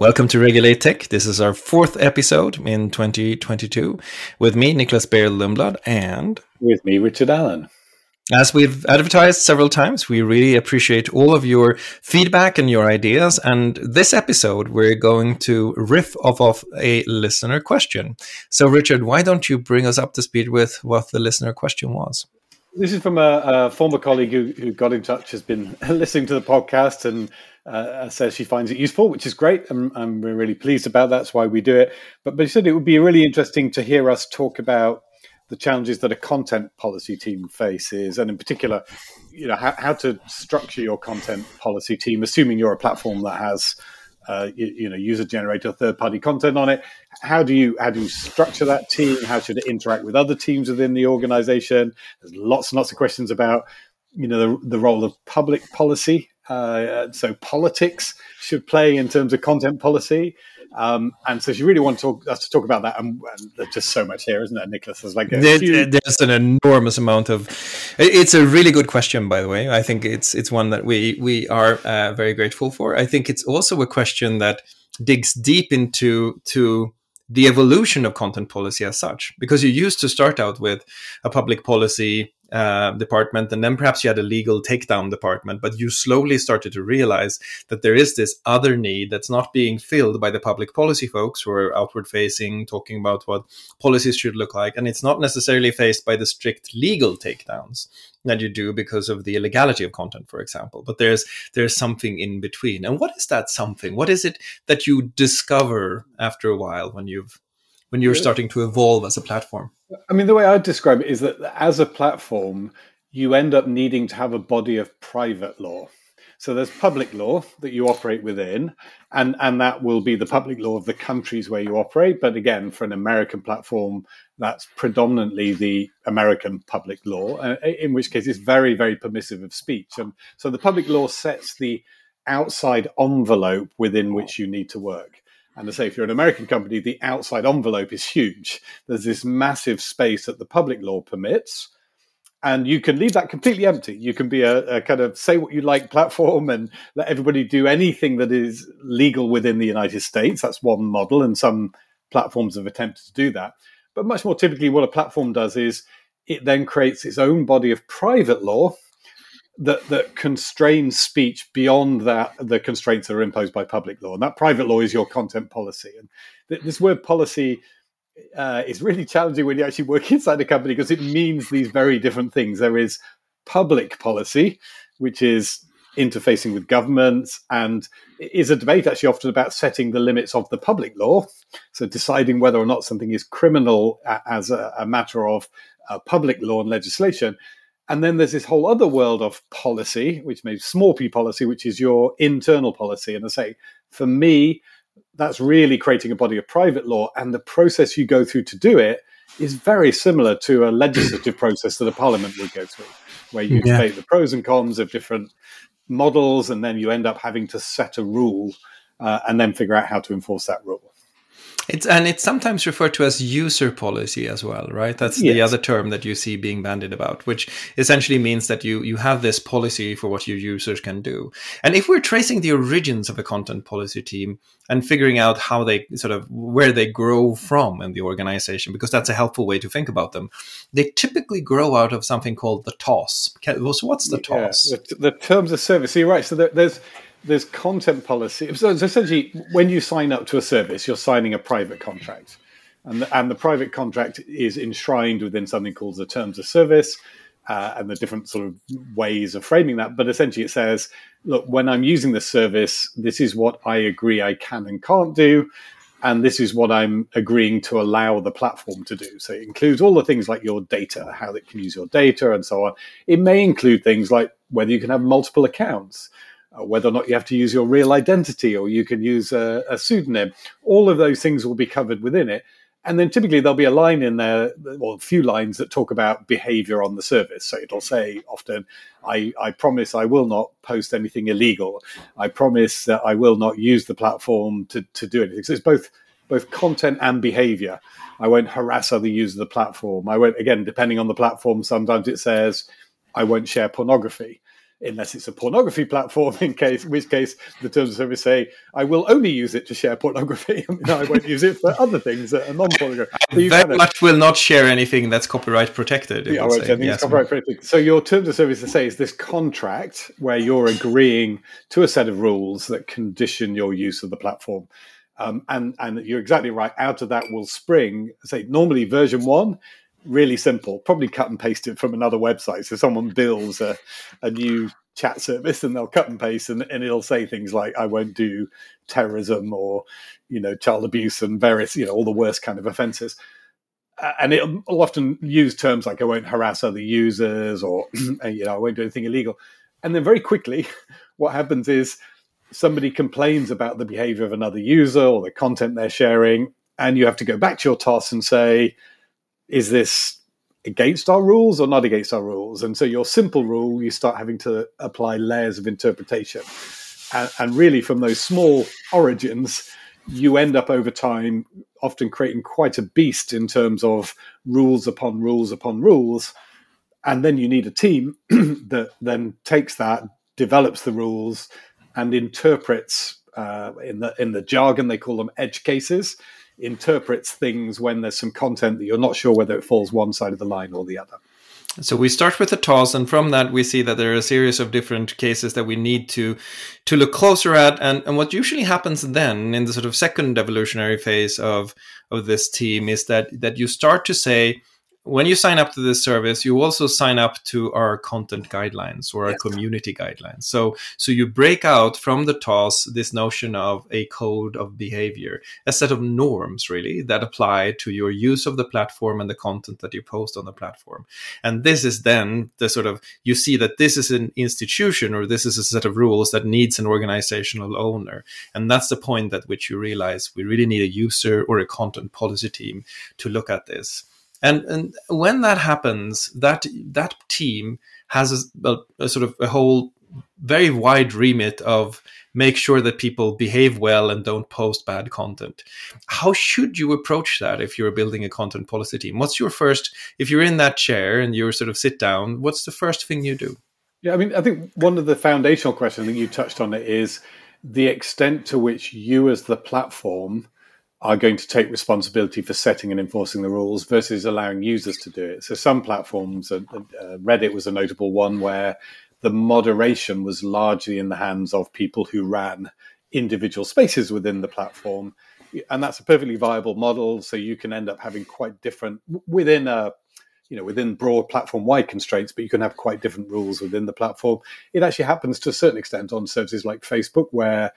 Welcome to Regulate Tech. This is our fourth episode in 2022 with me, Nicklas Berild Lundblad, and with me, Richard Allan. As we've advertised several times, we really appreciate all of your feedback and your ideas. And this episode, we're going to riff off of a listener question. So, Richard, why don't you bring us up to speed with what the listener question was? This is from a, a former colleague who, who, got in touch, has been listening to the podcast, and uh, says she finds it useful, which is great. and I'm really pleased about that. That's why we do it. But, but she said it would be really interesting to hear us talk about the challenges that a content policy team faces, and in particular, you know, how, how to structure your content policy team, assuming you're a platform that has uh, you, you, know user generated third party content on it how do you how do you structure that team how should it interact with other teams within the organization there's lots and lots of questions about you know the, the role of public policy uh, so politics should play in terms of content policy. Um, and so she really wanted to talk, us to talk about that. And, and, there's just so much here, isn't there, Nicklas? There's like there, huge... there's an enormous amount of. It's a really good question, by the way. I think it's it's one that we we are uh, very grateful for. I think it's also a question that digs deep into to the evolution of content policy as such, because you used to start out with a public policy uh, department, and then perhaps you had a legal takedown department, but you slowly started to realize that there is this other need that's not being filled by the public policy folks who are outward facing, talking about what policies should look like, and it's not necessarily faced by the strict legal takedowns that you do because of the illegality of content, for example. But there's there's something in between, and what is that something? What is it that you discover after a while when you've when you're starting to evolve as a platform? I mean, the way I describe it is that as a platform, you end up needing to have a body of private law. So there's public law that you operate within, and, and that will be the public law of the countries where you operate. But again, for an American platform, that's predominantly the American public law, uh, in which case it's very, very permissive of speech. And so the public law sets the outside envelope within which you need to work. And I say, if you're an American company, the outside envelope is huge. There's this massive space that the public law permits. And you can leave that completely empty. You can be a, a kind of say what you like platform and let everybody do anything that is legal within the United States. That's one model. And some platforms have attempted to do that. But much more typically, what a platform does is it then creates its own body of private law that that constrains speech beyond that the constraints that are imposed by public law, and that private law is your content policy. And th- this word policy uh, is really challenging when you actually work inside a company because it means these very different things. There is public policy, which is interfacing with governments and is a debate actually often about setting the limits of the public law so deciding whether or not something is criminal as a, a matter of uh, public law and legislation and then there's this whole other world of policy, which may be small p policy, which is your internal policy. And I say, for me, that's really creating a body of private law. And the process you go through to do it is very similar to a legislative process that a parliament would go through, where you yeah. debate the pros and cons of different models, and then you end up having to set a rule uh, and then figure out how to enforce that rule. It's and it's sometimes referred to as user policy as well, right? That's yes. the other term that you see being bandied about, which essentially means that you you have this policy for what your users can do. And if we're tracing the origins of a content policy team and figuring out how they sort of where they grow from in the organization, because that's a helpful way to think about them, they typically grow out of something called the TOS. So what's the TOS? Yeah, the, the, terms of service. So you're right. So there, there's there's content policy. So essentially, when you sign up to a service, you're signing a private contract, and the, and the private contract is enshrined within something called the terms of service, uh, and the different sort of ways of framing that. But essentially, it says, look, when I'm using the service, this is what I agree I can and can't do. And this is what I'm agreeing to allow the platform to do. So it includes all the things like your data, how it can use your data, and so on. It may include things like whether you can have multiple accounts, Uh, whether or not you have to use your real identity or you can use a, a pseudonym. All of those things will be covered within it. And then typically there'll be a line in there, or a few lines that talk about behavior on the service. So it'll say often, I, I promise I will not post anything illegal. I promise that I will not use the platform to, to do anything. So it's both both content and behavior. I won't harass other users of the platform. I won't, again, depending on the platform, sometimes it says, I won't share pornography unless it's a pornography platform, in case, in which case the terms of service say, I will only use it to share pornography. I, I won't use it for other things that are non pornography. So that much will not share anything that's copyright protected. Yeah, won't say yes. copyright protected. So your terms of service to say is this contract where you're agreeing to a set of rules that condition your use of the platform. Um, and and you're exactly right. Out of that will spring, say, normally version one really simple. Probably cut and paste it from another website. So someone builds a, a new chat service and they'll cut and paste and, and it'll say things like, I won't do terrorism or, you know, child abuse and various, you know, all the worst kind of offenses. and it'll often use terms like I won't harass other users or, uh, you know, I won't do anything illegal. And then very quickly, what happens is somebody complains about the behavior of another user or the content they're sharing. And you have to go back to your TOS and say, is this against our rules or not against our rules? And so your simple rule, you start having to apply layers of interpretation. And, and really, from those small origins, you end up over time often creating quite a beast in terms of rules upon rules upon rules. And then you need a team that then takes that, develops the rules, and interprets uh, in the in the jargon they call them edge cases interprets things when there's some content that you're not sure whether it falls one side of the line or the other. So we start with the TOS, and from that we see that there are a series of different cases that we need to to look closer at. And, and what usually happens then in the sort of second evolutionary phase of of this team is that that you start to say, when you sign up to this service, you also sign up to our content guidelines or our yes. community guidelines. So, so you break out from the TOS this notion of a code of behavior, a set of norms really that apply to your use of the platform and the content that you post on the platform. And this is then the sort of you see that this is an institution or this is a set of rules that needs an organizational owner. And that's the point at which you realize we really need a user or a content policy team to look at this. And and when that happens, that that team has a, a, sort of a whole very wide remit of make sure that people behave well and don't post bad content. How should you approach that if you're building a content policy team? What's your first if you're in that chair and you sort of sit down, what's the first thing you do? Yeah, I mean, I think one of the foundational questions that you touched on it is the extent to which you as the platform are going to take responsibility for setting and enforcing the rules versus allowing users to do it. So some platforms, uh, uh, Reddit was a notable one where the moderation was largely in the hands of people who ran individual spaces within the platform. And that's a perfectly viable model. So you can end up having quite different within a you know within broad platform wide constraints but you can have quite different rules within the platform it actually happens to a certain extent on services like facebook where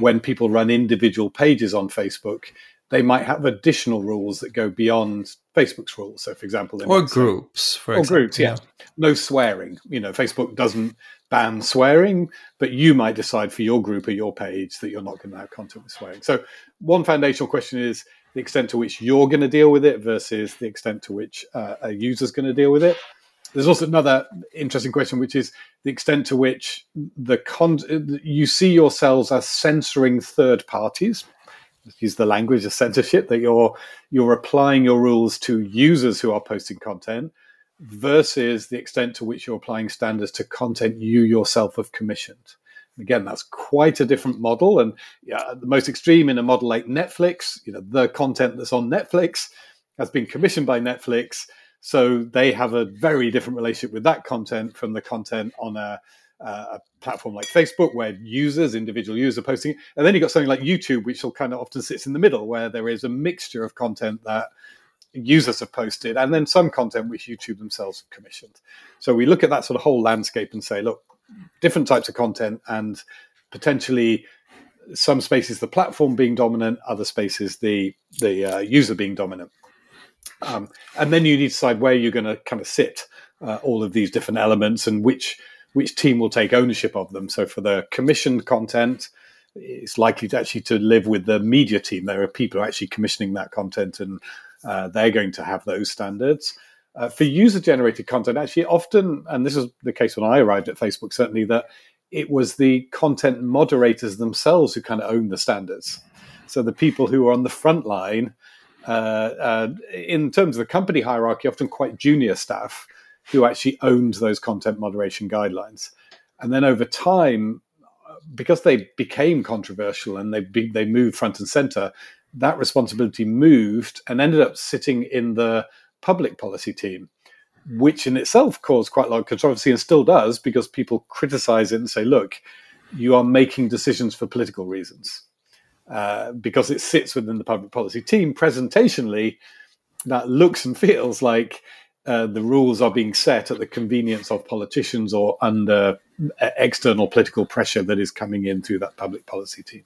when people run individual pages on facebook they might have additional rules that go beyond facebook's rules so for example or groups for or example. groups yeah. yeah no swearing you know facebook doesn't ban swearing but you might decide for your group or your page that you're not going to have content with swearing so one foundational question is the extent to which you're going to deal with it versus the extent to which uh, a user's going to deal with it. There's also another interesting question, which is the extent to which the con- you see yourselves as censoring third parties. Use the language of censorship that you're you're applying your rules to users who are posting content versus the extent to which you're applying standards to content you yourself have commissioned. Again, that's quite a different model. And yeah, the most extreme in a model like Netflix, you know, the content that's on Netflix has been commissioned by Netflix. So they have a very different relationship with that content from the content on a, a platform like Facebook, where users, individual users, are posting. And then you've got something like YouTube, which will kind of often sits in the middle, where there is a mixture of content that users have posted and then some content which YouTube themselves have commissioned. So we look at that sort of whole landscape and say, look, different types of content and potentially some spaces the platform being dominant, other spaces the the uh, user being dominant. Um, and then you need to decide where you're going to kind of sit uh, all of these different elements and which which team will take ownership of them. So for the commissioned content, it's likely to actually to live with the media team. There are people actually commissioning that content, and uh, they're going to have those standards. Uh, for user generated content, actually, often, and this is the case when I arrived at Facebook, certainly, that it was the content moderators themselves who kind of owned the standards. So the people who are on the front line, uh, uh, in terms of the company hierarchy, often quite junior staff who actually owned those content moderation guidelines. And then over time, because they became controversial and they be, they moved front and center, that responsibility moved and ended up sitting in the public policy team, which in itself caused quite a lot of controversy and still does because people criticize it and say, look, you are making decisions for political reasons. Uh, because it sits within the public policy team, presentationally, that looks and feels like uh, the rules are being set at the convenience of politicians or under uh, external political pressure that is coming in through that public policy team.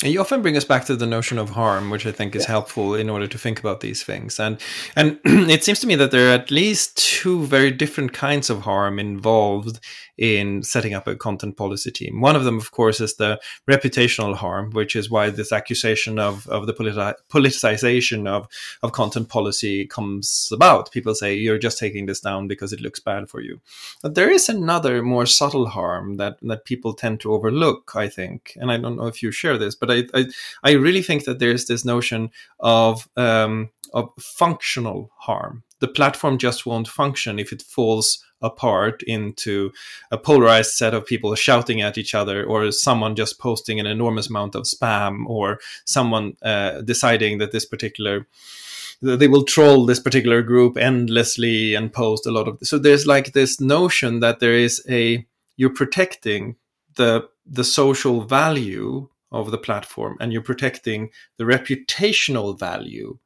And you often bring us back to the notion of harm, which I think is yeah. helpful in order to think about these things. And and it seems to me that there are at least two very different kinds of harm involved in setting up a content policy team. One of them, of course, is the reputational harm, which is why this accusation of, of the politi- politicization of, of content policy comes about. People say you're just taking this down because it looks bad for you. But there is another more subtle harm that, that people tend to overlook, I think. And I don't know if you share this, but I, I, I really think that there's this notion of, um, of functional harm. The platform just won't function if it falls apart into a polarized set of people shouting at each other, or someone just posting an enormous amount of spam, or someone uh, deciding that this particular they will troll this particular group endlessly and post a lot of so there's like this notion that there is a you're protecting the the social value of the platform and you're protecting the reputational value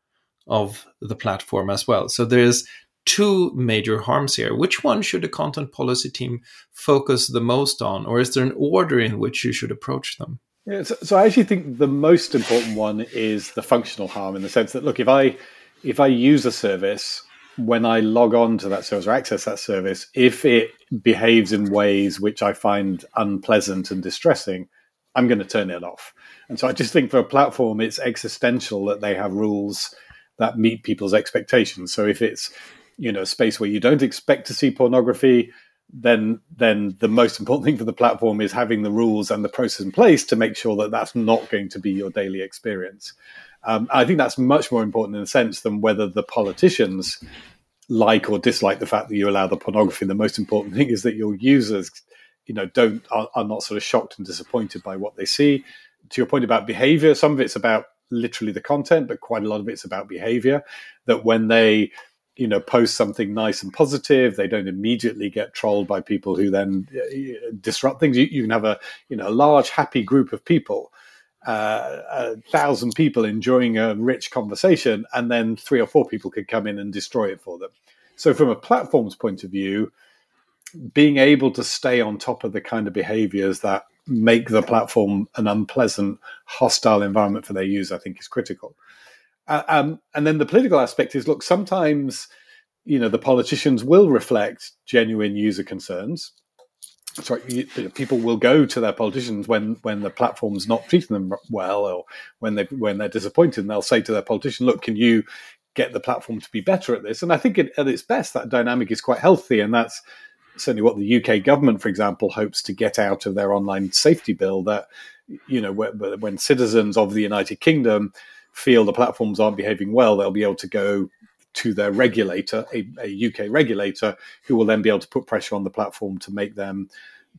of the platform as well so there's two major harms here. Which one should the content policy team focus the most on, or is there an order in which you should approach them? Yeah, so, so I actually think the most important one is the functional harm in the sense that look, if I if I use a service when I log on to that service or access that service, if it behaves in ways which I find unpleasant and distressing, I'm going to turn it off. And so I just think for a platform, it's existential that they have rules that meet people's expectations. So if it's you know a space where you don't expect to see pornography then then the most important thing for the platform is having the rules and the process in place to make sure that that's not going to be your daily experience um, i think that's much more important in a sense than whether the politicians like or dislike the fact that you allow the pornography the most important thing is that your users you know don't are, are not sort of shocked and disappointed by what they see. To your point about behavior some of it's about literally the content but quite a lot of it's about behavior. That when they you know post something nice and positive they don't immediately get trolled by people who then uh, disrupt things. You, you, can have a you know a large happy group of people uh, a thousand people enjoying a rich conversation and then three or four people could come in and destroy it for them. So from a platform's point of view being able to stay on top of the kind of behaviors that make the platform an unpleasant hostile environment for their use i think is critical uh, um, and then the political aspect is look, sometimes you know the politicians will reflect genuine user concerns. Sorry, people will go to their politicians when when the platform's not treating them well, or when they when they're disappointed, and they'll say to their politician, "Look, can you get the platform to be better at this?" And I think it, at its best, that dynamic is quite healthy, and that's certainly what the UK government, for example, hopes to get out of their online safety bill. That you know, when citizens of the United Kingdom feel the platforms aren't behaving well, they'll be able to go to their regulator, a, a, UK regulator, who will then be able to put pressure on the platform to make them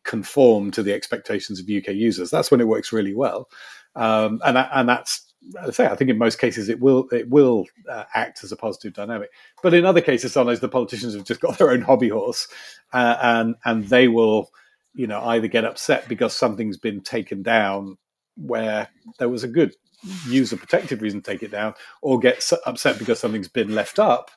conform to the expectations of UK users. That's when it works really well, um, and and that's. I say, I think in most cases it will it will uh, act as a positive dynamic, but in other cases, sometimes the politicians have just got their own hobby horse, uh, and and they will, you know, either get upset because something's been taken down where there was a good use a protective reason to take it down, or get upset because something's been left up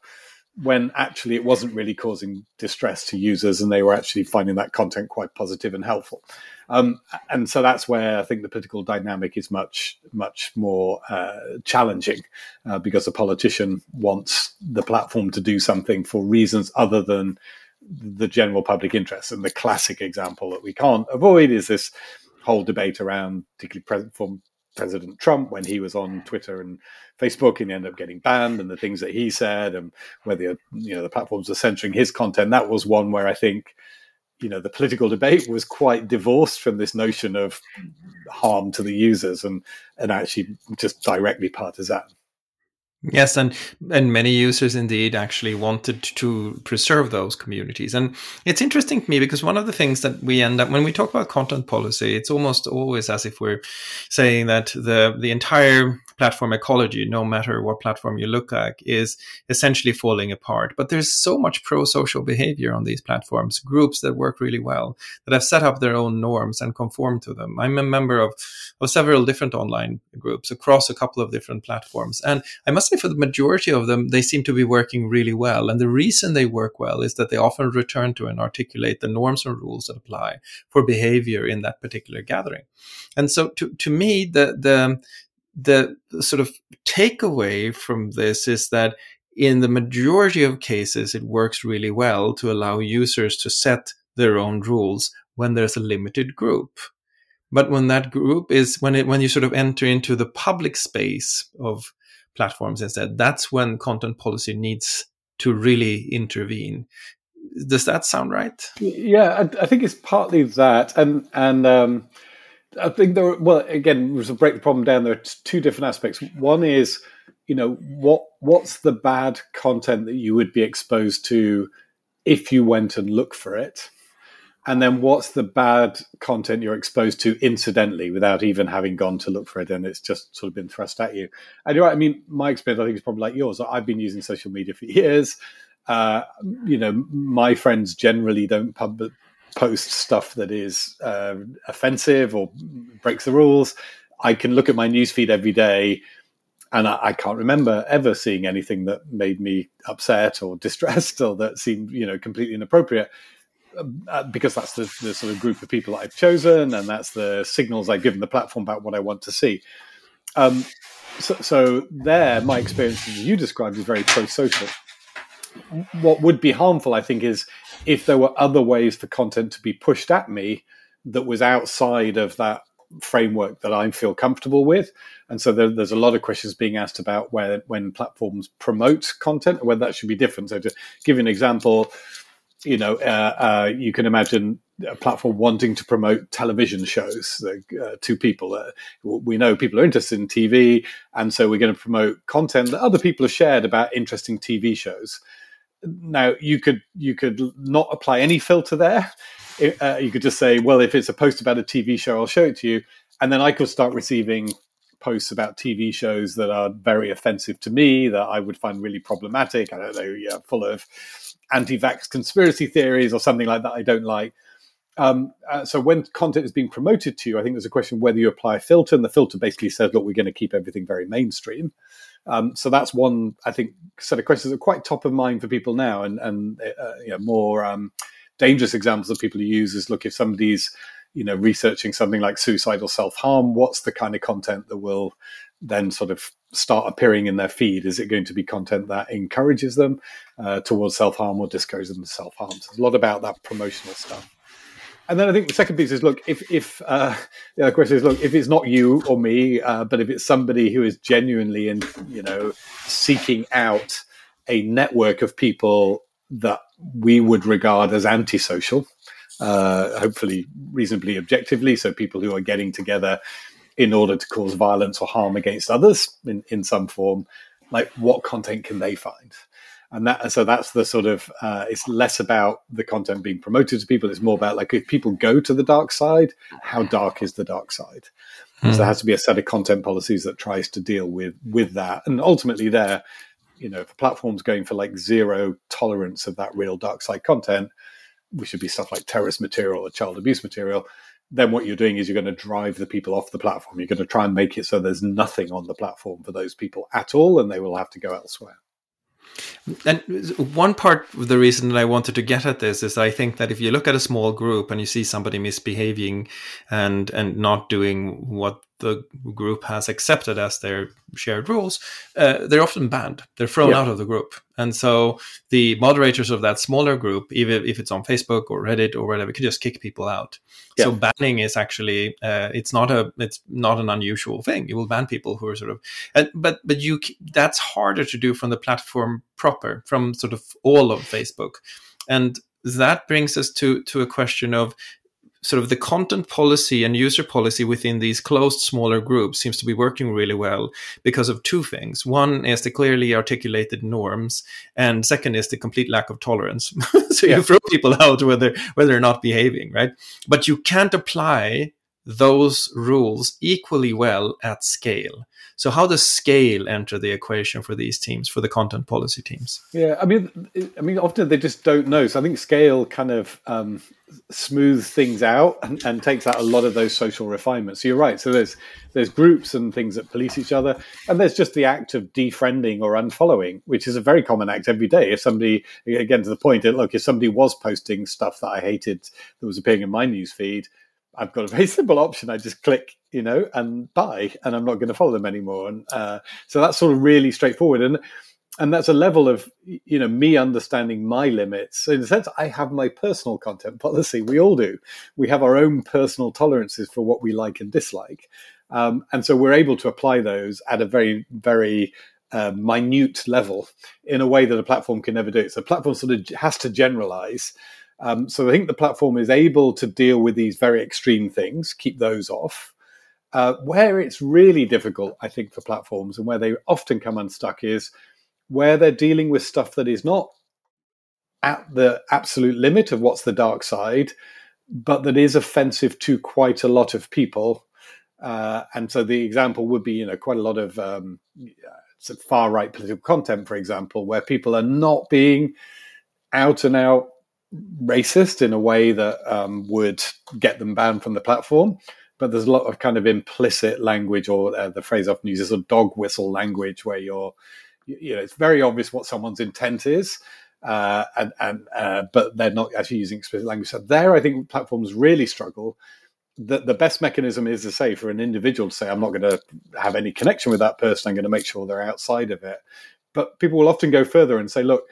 when actually it wasn't really causing distress to users and they were actually finding that content quite positive and helpful. Um, and so that's where I think the political dynamic is much, much more uh, challenging uh, because a politician wants the platform to do something for reasons other than the general public interest. And the classic example that we can't avoid is this whole debate around, particularly present from President Trump when he was on Twitter and Facebook and he ended up getting banned and the things that he said and whether you know the platforms are censoring his content. That was one where I think you know the political debate was quite divorced from this notion of harm to the users and and actually just directly partisan. Yes, and and many users indeed actually wanted to preserve those communities, and it's interesting to me because one of the things that we end up when we talk about content policy, it's almost always as if we're saying that the the entire platform ecology, no matter what platform you look at, is essentially falling apart. But there's so much pro-social behavior on these platforms, groups that work really well, that have set up their own norms and conform to them. I'm a member of, of several different online groups across a couple of different platforms. And I must say for the majority of them, they seem to be working really well. And the reason they work well is that they often return to and articulate the norms and rules that apply for behavior in that particular gathering. And so to, to me, the, the, the sort of takeaway from this is that in the majority of cases, it works really well to allow users to set their own rules when there's a limited group. But when that group is when it when you sort of enter into the public space of platforms instead, that's when content policy needs to really intervene. Does that sound right? Yeah, I, I think it's partly that, and and um, I think there. Are, well, again, to break the problem down, there are two different aspects. One is, you know, what what's the bad content that you would be exposed to if you went and looked for it, and then what's the bad content you're exposed to incidentally without even having gone to look for it, and it's just sort of been thrust at you. And you're right. I mean, my experience, I think, is probably like yours. I've been using social media for years. Uh, you know, my friends generally don't pub- post stuff that is uh, offensive or breaks the rules. I can look at my newsfeed every day and I, I, can't remember ever seeing anything that made me upset or distressed or that seemed, you know, completely inappropriate. Uh, because that's the, the, sort of group of people that I've chosen, and that's the signals I've given the platform about what I want to see. Um, so, so, there, my experience as you described is very pro-social. What would be harmful, I think, is if there were other ways for content to be pushed at me that was outside of that framework that I feel comfortable with. And so there, there's a lot of questions being asked about where when platforms promote content, whether that should be different. So to give you an example, you know, uh, uh, you can imagine a platform wanting to promote television shows uh, to people. Uh, we know people are interested in TV, and so we're going to promote content that other people have shared about interesting TV shows now you could you could not apply any filter there. Uh, you could just say, well, if it's a post about a TV show, I'll show it to you, and then I could start receiving posts about TV shows that are very offensive to me, that I would find really problematic. I don't know, yeah, full of anti-vax conspiracy theories or something like that. I don't like. Um, uh, so when content is being promoted to you, I think there's a question whether you apply a filter, and the filter basically says, look, we're going to keep everything very mainstream. Um, so that's one, I think, set of questions that are quite top of mind for people now, and and uh, you know, more um, dangerous examples that people use is look if somebody's you know researching something like suicidal self harm, what's the kind of content that will then sort of start appearing in their feed? Is it going to be content that encourages them uh, towards self harm or discourages them self harm? So there's a lot about that promotional stuff. And then I think the second piece is look if if uh, the other question is look if it's not you or me, uh, but if it's somebody who is genuinely and you know seeking out a network of people that we would regard as antisocial, uh, hopefully reasonably objectively, so people who are getting together in order to cause violence or harm against others in, in some form, like what content can they find? And that so that's the sort of uh, it's less about the content being promoted to people. It's more about like if people go to the dark side how dark is the dark side? Mm. so there has to be a set of content policies that tries to deal with with that. And ultimately there you know if a platform's going for like zero tolerance of that real dark side content which should be stuff like terrorist material or child abuse material then what you're doing is you're going to drive the people off the platform. You're going to try and make it so there's nothing on the platform for those people at all and they will have to go elsewhere and one part of the reason that I wanted to get at this is I think that if you look at a small group and you see somebody misbehaving and and not doing what the group has accepted as their shared rules, uh, they're often banned. They're thrown yeah. out of the group. And so the moderators of that smaller group, even if it's on Facebook or Reddit or whatever, can just kick people out. Yeah. So banning is actually uh, it's not a it's not an unusual thing. You will ban people who are sort of, and, but but you that's harder to do from the platform proper, from sort of all of Facebook, and that brings us to to a question of sort of the content policy and user policy within these closed smaller groups seems to be working really well because of two things one is the clearly articulated norms and second is the complete lack of tolerance so yeah. you throw people out whether whether they're not behaving right but you can't apply those rules equally well at scale. So, how does scale enter the equation for these teams, for the content policy teams? Yeah, I mean, I mean, often they just don't know. So, I think scale kind of um, smooths things out and, and, takes out a lot of those social refinements. So, you're right. So, there's there's groups and things that police each other, and there's just the act of defriending or unfollowing, which is a very common act every day. If somebody, again, to the point, look, if somebody was posting stuff that I hated that was appearing in my news feed I've got a very simple option. I just click, you know, and buy, and I'm not going to follow them anymore. And uh, so that's sort of really straightforward. And and that's a level of you know me understanding my limits. So in a sense, I have my personal content policy. We all do. We have our own personal tolerances for what we like and dislike, um, and so we're able to apply those at a very very uh, minute level in a way that a platform can never do. So a platform sort of has to generalize um, so I think the platform is able to deal with these very extreme things, keep those off. Uh, where it's really difficult, I think, for platforms and where they often come unstuck is where they're dealing with stuff that is not at the absolute limit of what's the dark side, but that is offensive to quite a lot of people. Uh, and so the example would be, you know, quite a lot of um, far right political content, for example, where people are not being out and out racist in a way that um, would get them banned from the platform. But there's a lot of kind of implicit language, or uh, the phrase often uses a dog whistle language, where you're, you know, it's very obvious what someone's intent is, uh, and and uh, but they're not actually using explicit language. So there, I think platforms really struggle. The, the best mechanism is to say for an individual to say, I'm not going to have any connection with that person. I'm going to make sure they're outside of it. But people will often go further and say, look,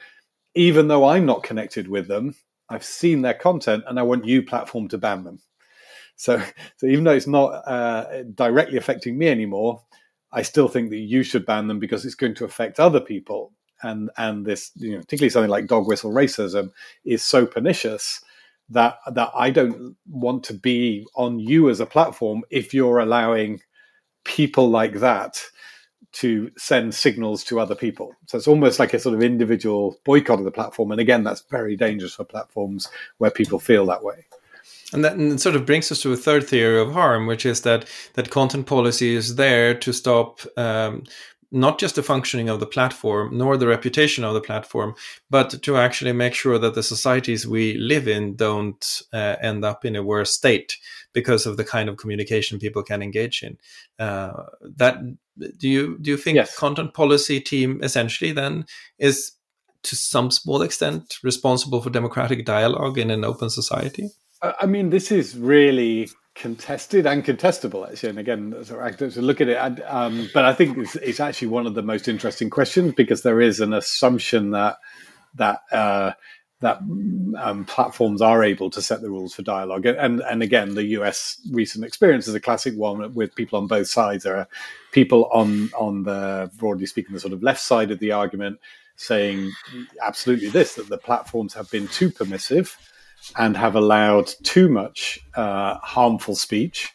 even though I'm not connected with them, I've seen their content and I want you platform to ban them. So, so even though it's not uh, directly affecting me anymore, I still think that you should ban them because it's going to affect other people. And and this, you know, particularly something like dog whistle racism, is so pernicious that that I don't want to be on you as a platform if you're allowing people like that to send signals to other people. So it's almost like a sort of individual boycott of the platform. And again, that's very dangerous for platforms where people feel that way. And that sort of brings us to a third theory of harm, which is that that content policy is there to stop um, not just the functioning of the platform nor the reputation of the platform, but to actually make sure that the societies we live in don't uh, end up in a worse state because of the kind of communication people can engage in. Uh, that do you do you think yes. content policy team essentially then is to some small extent responsible for democratic dialogue in an open society? I mean, this is really contested and contestable actually and again to look at it um, but i think it's, it's, actually one of the most interesting questions because there is an assumption that that uh, that um, platforms are able to set the rules for dialogue. And and again the us recent experience is a classic one with people on both sides. There are people on on the broadly speaking the sort of left side of the argument saying absolutely this that the platforms have been too permissive and have allowed too much uh, harmful speech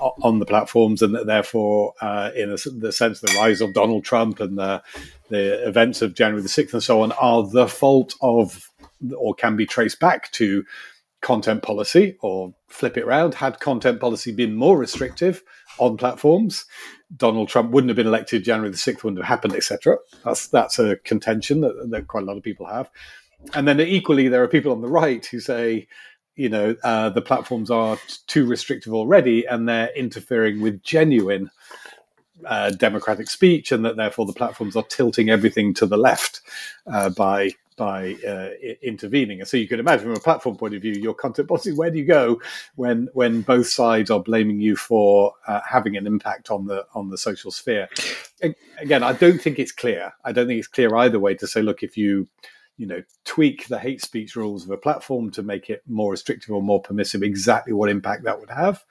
on the platforms, and that therefore, uh, in a, the sense, the rise of Donald Trump and the the events of January the sixth and so on are the fault of, or can be traced back to content policy, or flip it around. Had content policy been more restrictive on platforms, Donald Trump wouldn't have been elected. January the sixth wouldn't have happened, etc. That's that's a contention that, that quite a lot of people have and then equally, there are people on the right who say, you know, uh, the platforms are too restrictive already, and they're interfering with genuine uh, democratic speech, and that therefore the platforms are tilting everything to the left uh, by by uh, intervening. And so you can imagine from a platform point of view, your content policy, where do you go when when both sides are blaming you for uh, having an impact on the on the social sphere? Again, I don't think it's clear. I don't think it's clear either way to say, look, if you you know tweak the hate speech rules of a platform to make it more restrictive or more permissive exactly what impact that would have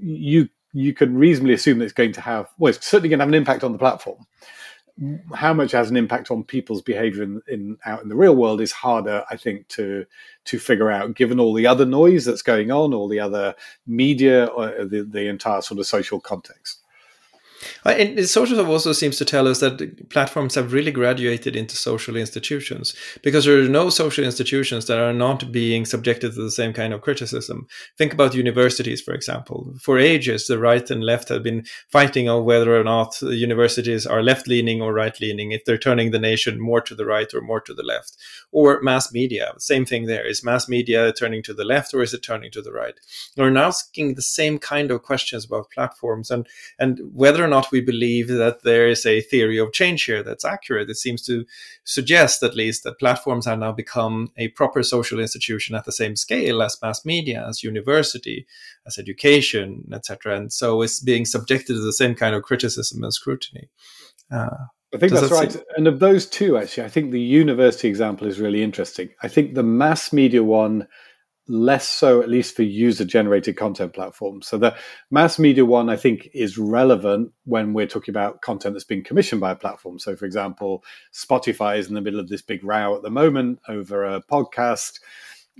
you you can reasonably assume that it's going to have well it's certainly going to have an impact on the platform how much has an impact on people's behavior in, in, out in the real world is harder, I think, to to figure out, given all the other noise that's going on, all the other media, or the, the entire sort of social context. Uh, and social also seems to tell us that platforms have really graduated into social institutions because there are no social institutions that are not being subjected to the same kind of criticism. Think about universities, for example. For ages, the right and left have been fighting on whether or not universities are left leaning or right leaning, if they're turning the nation more to the right or more to the left. Or mass media, same thing there. Is mass media turning to the left or is it turning to the right? We're now asking the same kind of questions about platforms and, and whether or not we believe that there is a theory of change here that's accurate. It seems to suggest, at least, that platforms have now become a proper social institution at the same scale as mass media, as university, as education, etc. And so it's being subjected to the same kind of criticism and scrutiny. Uh, I think that's that right. Seem- and of those two, actually, I think the university example is really interesting. I think the mass media one less so, at least for user generated content platforms. So the mass media one, I think, is relevant when we're talking about content that's been commissioned by a platform. So, for example, Spotify is in the middle of this big row at the moment over a podcast.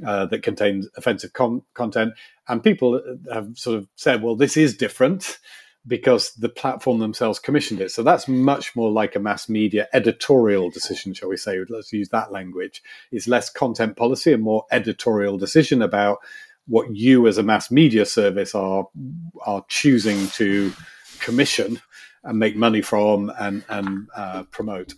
Uh, that contains offensive com- content, and people have sort of said, "Well, this is different because the platform themselves commissioned it. So that's much more like a mass media editorial decision, shall we say? Let's use that language. It's less content policy and more editorial decision about what you as a mass media service are are choosing to commission and make money from and and uh, promote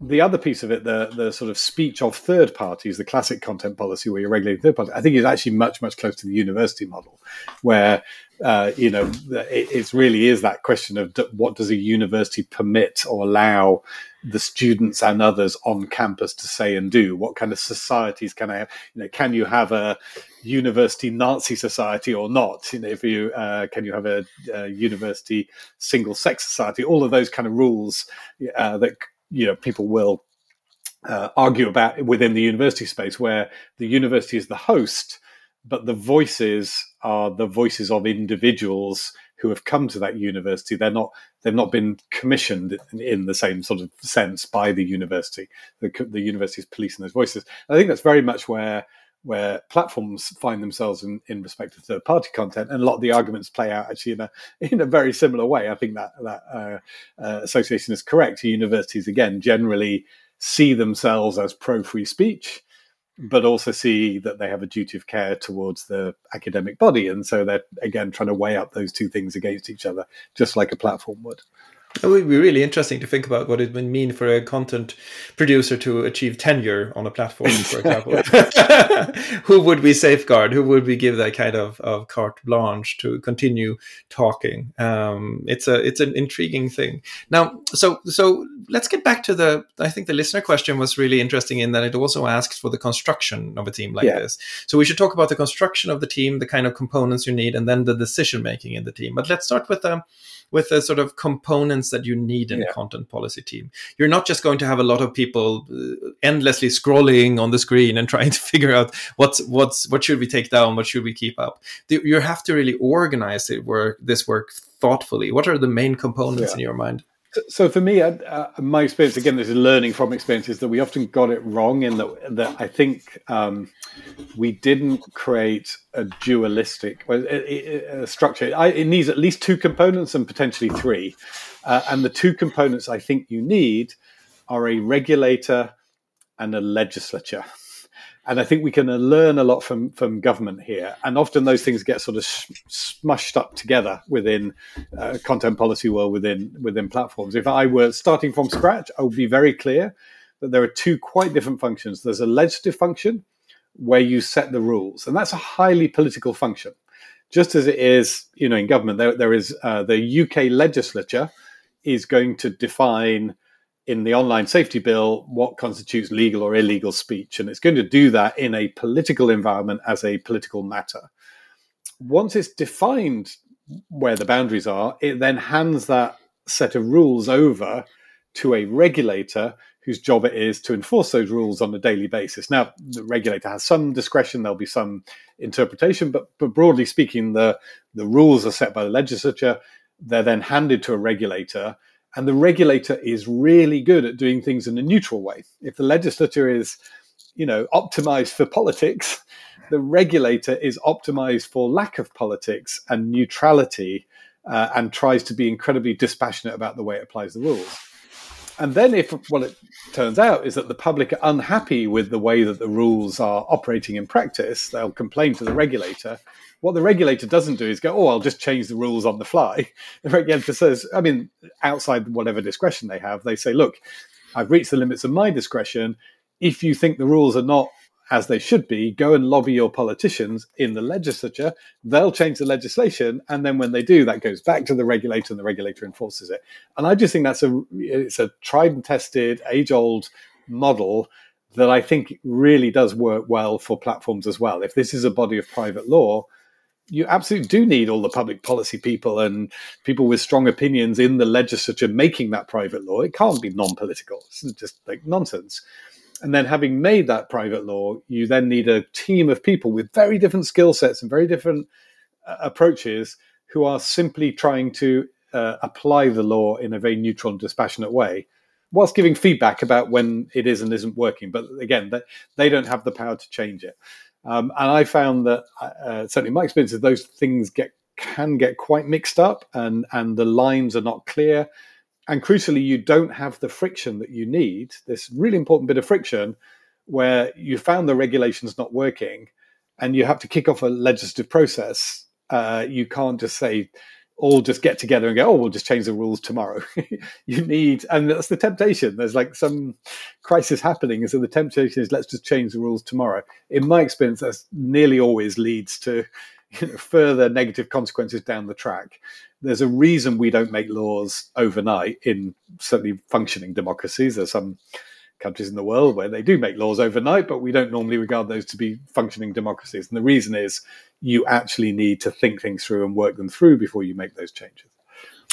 the other piece of it, the the sort of speech of third parties, the classic content policy where you're regulating third parties, I think is actually much much closer to the university model, where uh, you know it, it, really is that question of what does a university permit or allow the students and others on campus to say and do? What kind of societies can I have? You know, can you have a university Nazi society or not? You know, if you uh, can you have a, a university single sex society? All of those kind of rules uh, that you know people will uh, argue about within the university space, where the university is the host, but the voices are the voices of individuals who have come to that university. They're not they've not been commissioned in, in the same sort of sense by the university. The, the university is policing those voices. I think that's very much where where platforms find themselves in, in respect to third party content, and a lot of the arguments play out actually in a in a very similar way. I think that that uh, uh, association is correct. Universities again generally see themselves as pro free speech, but also see that they have a duty of care towards the academic body, and so they're again trying to weigh up those two things against each other, just like a platform would. It would be really interesting to think about what it would mean for a content producer to achieve tenure on a platform, for example. Who would we safeguard? Who would we give that kind of, of carte blanche to continue talking? Um, it's a it's an intriguing thing. Now, so so let's get back to the. I think the listener question was really interesting in that it also asks for the construction of a team like yeah. this. So we should talk about the construction of the team, the kind of components you need, and then the decision making in the team. But let's start with the with the sort of components that you need in yeah. a content policy team. You're not just going to have a lot of people uh, endlessly scrolling on the screen and trying to figure out what's what's what should we take down, what should we keep up. You have to really organize it work this work thoughtfully. What are the main components yeah. in your mind? So for me, uh, my experience again, this is learning from experiences that we often got it wrong in that that I think um, we didn't create a dualistic a, structure. I, it needs at least two components and potentially three, uh, and the two components I think you need are a regulator and a legislature and I think we can learn a lot from from government here. And often those things get sort of smushed up together within uh, content policy world within within platforms. If I were starting from scratch, I would be very clear that there are two quite different functions. There's a legislative function where you set the rules, and that's a highly political function. Just as it is, you know, in government, there, there is uh, the UK legislature is going to define in the online safety bill what constitutes legal or illegal speech. And it's going to do that in a political environment as a political matter. Once it's defined where the boundaries are, it then hands that set of rules over to a regulator whose job it is to enforce those rules on a daily basis. Now, the regulator has some discretion, there'll be some interpretation, but, but broadly speaking, the, the rules are set by the legislature. They're then handed to a regulator And the regulator is really good at doing things in a neutral way. If the legislature is, you know, optimized for politics, the regulator is optimized for lack of politics and neutrality uh, and tries to be incredibly dispassionate about the way it applies the rules. And then, if what it turns out is that the public are unhappy with the way that the rules are operating in practice, they'll complain to the regulator. What the regulator doesn't do is go, "Oh, I'll just change the rules on the fly." The regulator says, "I mean, outside whatever discretion they have, they say, look, I've reached the limits of my discretion. If you think the rules are not as they should be, go and lobby your politicians in the legislature. They'll change the legislation, and then when they do, that goes back to the regulator, and the regulator enforces it. And I just think that's a it's a tried and tested, age old model that I think really does work well for platforms as well. If this is a body of private law, you absolutely do need all the public policy people and people with strong opinions in the legislature making that private law. It can't be non-political. It's just like nonsense. And then, having made that private law, you then need a team of people with very different skill sets and very different uh, approaches who are simply trying to uh, apply the law in a very neutral and dispassionate way, whilst giving feedback about when it is and isn't working. But again, they, they don't have the power to change it. Um, and I found that uh, uh certainly my experience is those things get can get quite mixed up, and and the lines are not clear and crucially, you don't have the friction that you need. This really important bit of friction where you found the regulations not working and you have to kick off a legislative process. Uh, you can't just say, all just get together and go, oh, we'll just change the rules tomorrow. you need, and that's the temptation. There's like some crisis happening. And so the temptation is let's just change the rules tomorrow. In my experience, that nearly always leads to you know, further negative consequences down the track there's a reason we don't make laws overnight in certainly functioning democracies. There's some countries in the world where they do make laws overnight, but we don't normally regard those to be functioning democracies. And the reason is you actually need to think things through and work them through before you make those changes.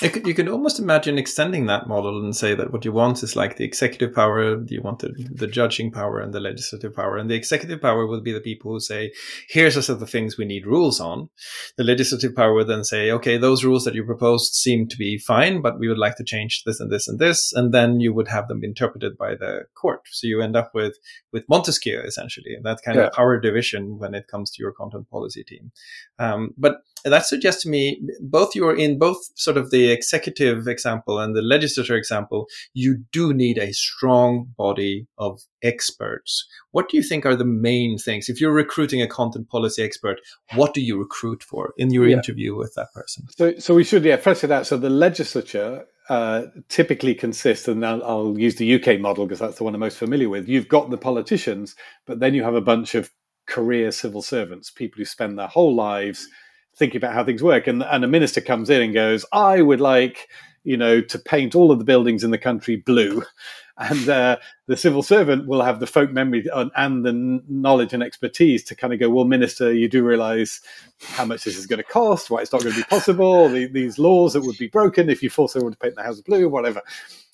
Could, you could almost imagine extending that model and say that what you want is like the executive power, you want the, the judging power and the legislative power. And the executive power would be the people who say, here's a set of things we need rules on. The legislative power would then say, okay, those rules that you proposed seem to be fine, but we would like to change this and this and this. And then you would have them interpreted by the court. So you end up with, with Montesquieu, essentially, that kind yeah. of power division when it comes to your content policy team. Um, but that suggests to me both you're in both sort of the executive example and the legislature example, you do need a strong body of experts. What do you think are the main things? If you're recruiting a content policy expert, what do you recruit for in your yeah. interview with that person? So, so we should, yeah, first that. So the legislature uh, typically consists, and I'll, I'll use the UK model because that's the one I'm most familiar with. You've got the politicians, but then you have a bunch of career civil servants, people who spend their whole lives thinking about how things work. And, and a minister comes in and goes, I would like, you know, to paint all of the buildings in the country blue. And uh, the civil servant will have the folk memory and the knowledge and expertise to kind of go, well, minister, you do realize how much this is going to cost, why it's not going to be possible, the, these laws that would be broken if you force everyone to paint the house blue, whatever.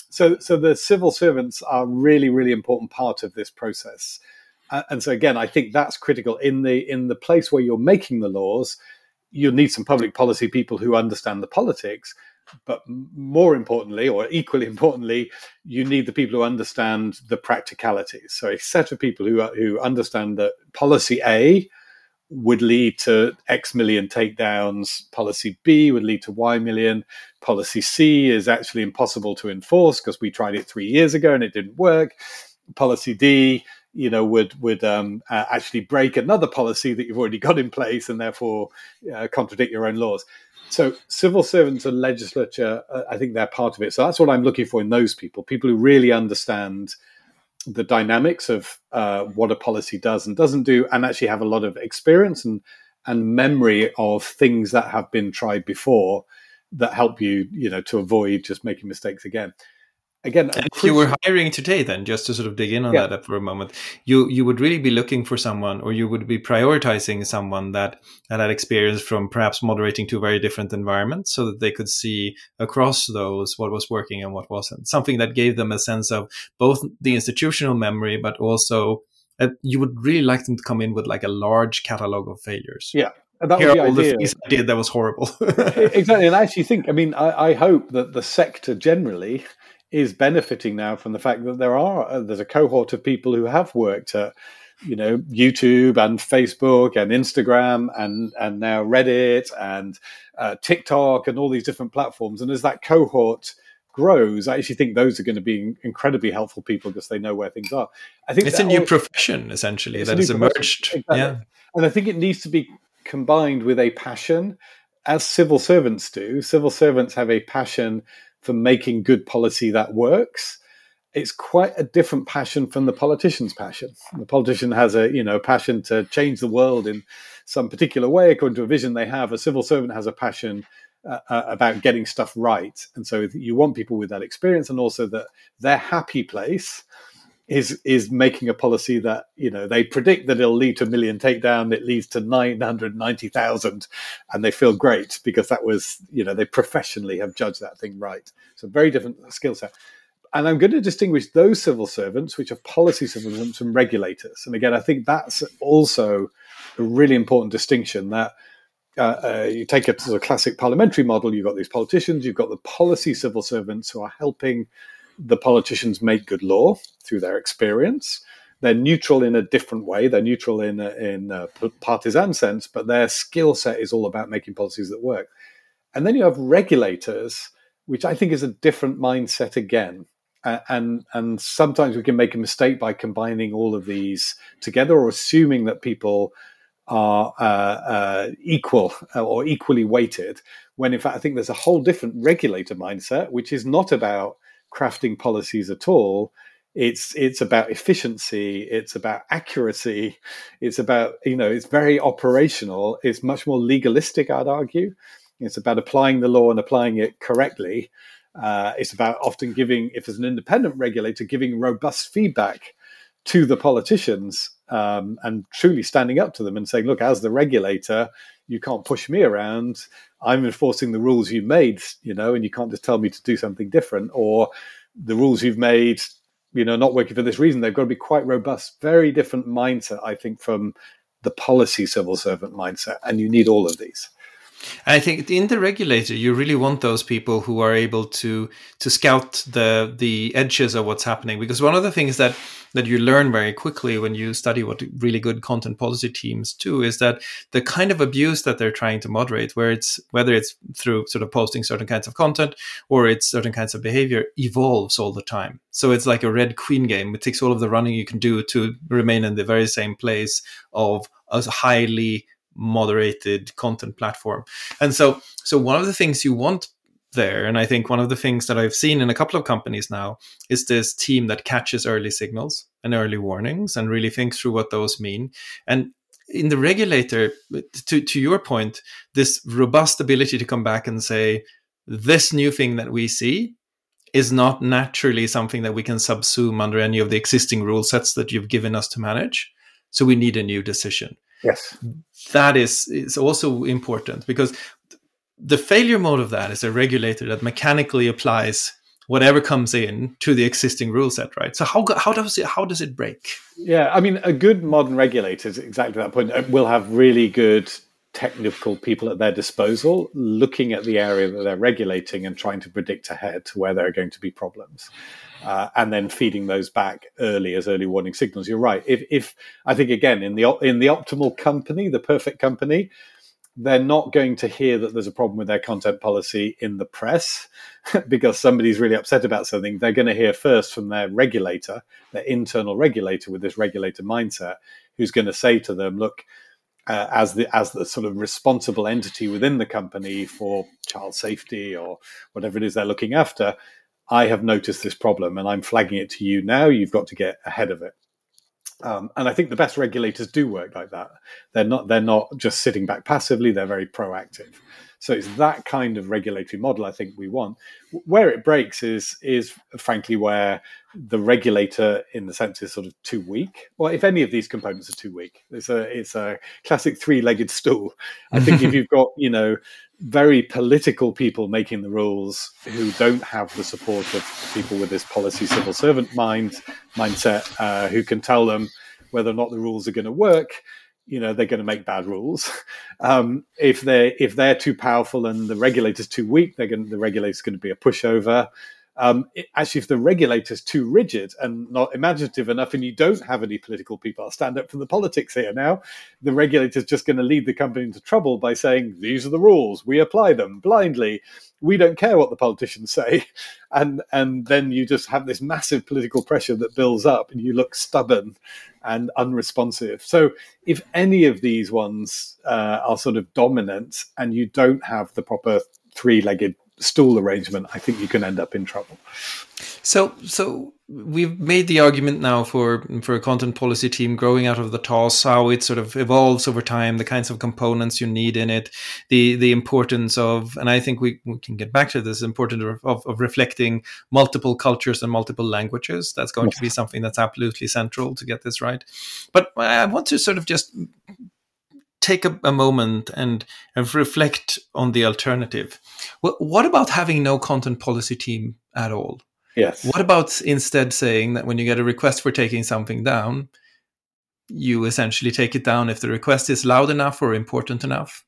So, so the civil servants are really, really important part of this process. Uh, and so again, I think that's critical in the in the place where you're making the laws you'll need some public policy people who understand the politics but more importantly or equally importantly you need the people who understand the practicalities. So a set of people who uh, who understand that policy a would lead to x million takedowns policy b would lead to y million policy c is actually impossible to enforce because we tried it 3 years ago and it didn't work policy d you know would would um, uh, actually break another policy that you've already got in place and therefore uh, contradict your own laws. So civil servants and legislature, uh, I think they're part of it. So that's what I'm looking for in those people: people who really understand the dynamics of uh, what a policy does and doesn't do, and actually have a lot of experience and and memory of things that have been tried before that help you, you know, to avoid just making mistakes again again if you were hiring today then just to sort of dig in on yeah. that for a moment you you would really be looking for someone or you would be prioritizing someone that, that had experience from perhaps moderating two very different environments so that they could see across those what was working and what wasn't something that gave them a sense of both the institutional memory but also uh, you would really like them to come in with like a large catalog of failures yeah And that Here was the idea. I did that was horrible. exactly, and I actually think, I mean, I, I hope that the sector generally is benefiting now from the fact that there are uh, there's a cohort of people who have worked at you know YouTube and Facebook and Instagram and and now Reddit and uh, TikTok and all these different platforms. And as that cohort grows, I actually think those are going to be incredibly helpful people because they know where things are. I think it's a new profession essentially that has emerged. Exactly. Yeah, and I think it needs to be combined with a passion, as civil servants do. Civil servants have a passion for making good policy that works it's quite a different passion from the politician's passion. The politician has a you know passion to change the world in some particular way according to a vision they have. A civil servant has a passion uh, uh, about getting stuff right, and so you want people with that experience, and also that their happy place is is making a policy that you know they predict that it'll lead to a million takedown. It leads to nine hundred ninety thousand, and they feel great because that was you know they professionally have judged that thing right. So very different skill set and I'm going to distinguish those civil servants, which are policy civil servants, from regulators. And again, I think that's also a really important distinction that uh, uh, you take a sort of classic parliamentary model, you've got these politicians, you've got the policy civil servants who are helping the politicians make good law through their experience. They're neutral in a different way. They're neutral in a, in a partisan sense, but their skill set is all about making policies that work. And then you have regulators, which I think is a different mindset again and and sometimes we can make a mistake by combining all of these together or assuming that people are uh, uh, equal or equally weighted when in fact I think there's a whole different regulator mindset which is not about crafting policies at all it's it's about efficiency it's about accuracy it's about you know it's very operational it's much more legalistic I'd argue it's about applying the law and applying it correctly uh, it's about often giving, if there's an independent regulator, giving robust feedback to the politicians um, and truly standing up to them and saying, look, as the regulator, you can't push me around. I'm enforcing the rules you made, you know, and you can't just tell me to do something different or the rules you've made, you know, not working for this reason. They've got to be quite robust, very different mindset, I think, from the policy civil servant mindset. And you need all of these. I think in the regulator, you really want those people who are able to to scout the the edges of what's happening. Because one of the things that that you learn very quickly when you study what really good content policy teams do is that the kind of abuse that they're trying to moderate, where it's whether it's through sort of posting certain kinds of content or it's certain kinds of behavior, evolves all the time. So it's like a red queen game. It takes all of the running you can do to remain in the very same place of a highly moderated content platform. And so, so one of the things you want there, and I think one of the things that I've seen in a couple of companies now is this team that catches early signals and early warnings and really thinks through what those mean. And in the regulator, to, to your point, this robust ability to come back and say, this new thing that we see is not naturally something that we can subsume under any of the existing rule sets that you've given us to manage. So we need a new decision. Yes. That is is also important because the failure mode of that is a regulator that mechanically applies whatever comes in to the existing rule set, right? So how how does it how does it break? Yeah, I mean, a good modern regulator is exactly that point. Uh, will have really good technical people at their disposal, looking at the area that they're regulating and trying to predict ahead where there are going to be problems uh, and then feeding those back early as early warning signals. You're right. If, if I think again in the in the optimal company, the perfect company, they're not going to hear that there's a problem with their content policy in the press because somebody's really upset about something. They're going to hear first from their regulator, their internal regulator with this regulator mindset, who's going to say to them, "Look." Uh, as the as the sort of responsible entity within the company for child safety or whatever it is they're looking after, I have noticed this problem and I'm flagging it to you now. You've got to get ahead of it. Um, and I think the best regulators do work like that. They're not they're not just sitting back passively. They're very proactive. So it's that kind of regulatory model I think we want. Where it breaks is is frankly where the regulator, in the sense, is sort of too weak. Well, if any of these components are too weak, it's a it's a classic three legged stool. I think if you've got you know very political people making the rules who don't have the support of people with this policy civil servant mind mindset uh, who can tell them whether or not the rules are going to work you know they're going to make bad rules. Um, if they if they're too powerful and the regulator's too weak, they're going the regulator's going to be a pushover. Um, actually, if the regulator's too rigid and not imaginative enough, and you don't have any political people, I'll stand up for the politics here now. The regulator's just going to lead the company into trouble by saying these are the rules, we apply them blindly. We don't care what the politicians say, and and then you just have this massive political pressure that builds up, and you look stubborn and unresponsive. So if any of these ones uh, are sort of dominant and you don't have the proper three-legged stool arrangement, I think you can end up in trouble. So, so we've made the argument now for for a content policy team growing out of the TOS, how it sort of evolves over time, the kinds of components you need in it, the the importance of, and I think we, we can get back to this, important of, of reflecting multiple cultures and multiple languages. That's going to be something that's absolutely central to get this right. But I want to sort of just take a, a moment and, and reflect on the alternative. What, what about having no content policy team at all? Yes. What about instead saying that when you get a request for taking something down, you essentially take it down if the request is loud enough or important enough?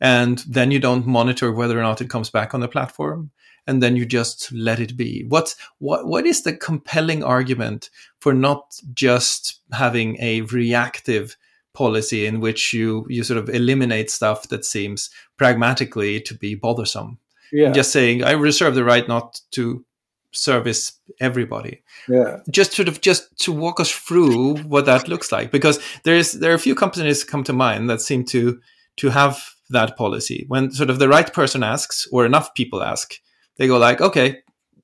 And then you don't monitor whether or not it comes back on the platform. And then you just let it be. What's, what, what is the compelling argument for not just having a reactive policy in which you you sort of eliminate stuff that seems pragmatically to be bothersome. Yeah. Just saying I reserve the right not to service everybody. Yeah. Just sort of just to walk us through what that looks like because there is there are a few companies come to mind that seem to to have that policy. When sort of the right person asks or enough people ask, they go like, okay,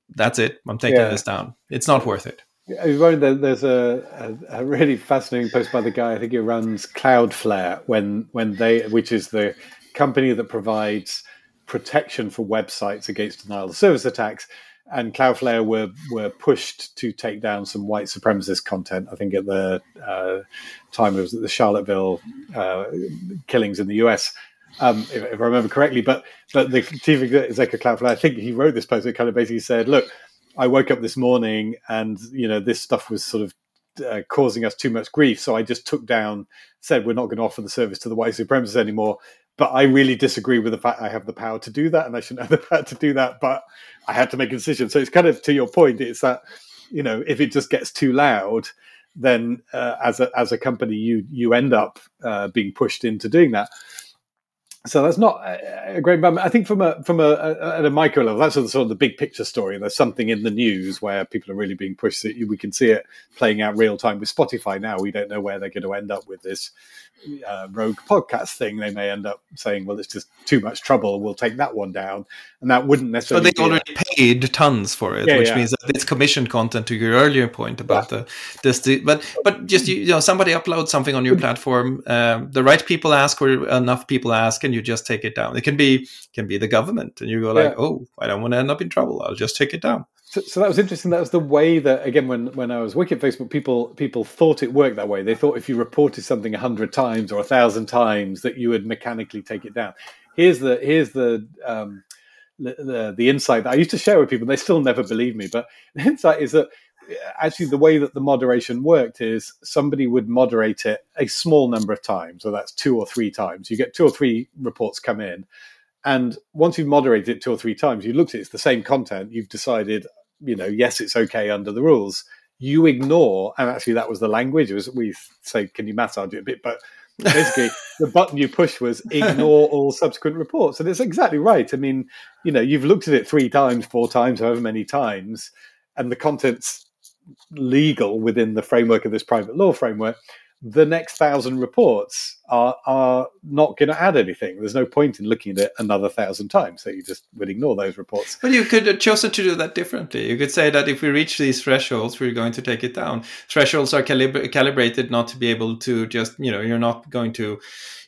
that's it. I'm taking yeah. this down. It's not worth it. There's a, a, a, really fascinating post by the guy. I think he runs Cloudflare when when they, which is the company that provides protection for websites against denial of service attacks. And Cloudflare were were pushed to take down some white supremacist content. I think at the uh, time it was at the Charlottesville uh, killings in the U.S. Um, if, if, I remember correctly. But but the chief executive of Cloudflare, I think he wrote this post that kind of basically said, "Look." I woke up this morning and you know this stuff was sort of uh, causing us too much grief, so I just took down, said we're not going to offer the service to the white supremacists anymore. But I really disagree with the fact I have the power to do that, and I shouldn't have the power to do that. But I had to make a decision. So it's kind of to your point. It's that you know if it just gets too loud, then uh, as a as a company you you end up uh, being pushed into doing that so that's not a great moment. I think from a from a, a, at a micro level, that's sort of the big picture story. There's something in the news where people are really being pushed. We can see it playing out real time with Spotify now. We don't know where they're going to end up with this uh, Rogan podcast thing. They may end up saying, "Well, it's just too much trouble. We'll take that one down," and that wouldn't necessarily. But they already a... paid tons for it, yeah, which yeah. means that it's commissioned content. To your earlier point about yeah. the this, but but just you know, somebody uploads something on your platform. Um, the right people ask, or enough people ask, and you just take it down. It can be can be the government, and you go like, "Oh, I don't want to end up in trouble. I'll just take it down." So, so, that was interesting. That was the way that again, when when I was working at Facebook, people people thought it worked that way. They thought if you reported something a hundred times or a thousand times, that you would mechanically take it down. Here's the here's the um, the, the insight that I used to share with people. They still never believe me, but the insight is that actually the way that the moderation worked is somebody would moderate it a small number of times, so that's two or three times. You get two or three reports come in, and once you've moderated it two or three times, you looked at it, it's the same content. You've decided you know, yes, it's okay under the rules. You ignore, and actually that was the language. It was we say, can you massage it a bit? But basically, the button you push was ignore all subsequent reports, and it's exactly right. I mean, you know, you've looked at it three times, four times, however many times, and the content's legal within the framework of this private law framework the next thousand reports are are not going to add anything. There's no point in looking at it another thousand times. So you just would ignore those reports. But you could uh, have chosen to do that differently. You could say that if we reach these thresholds, we're going to take it down. Thresholds are calib- calibrated not to be able to just you know you're not going to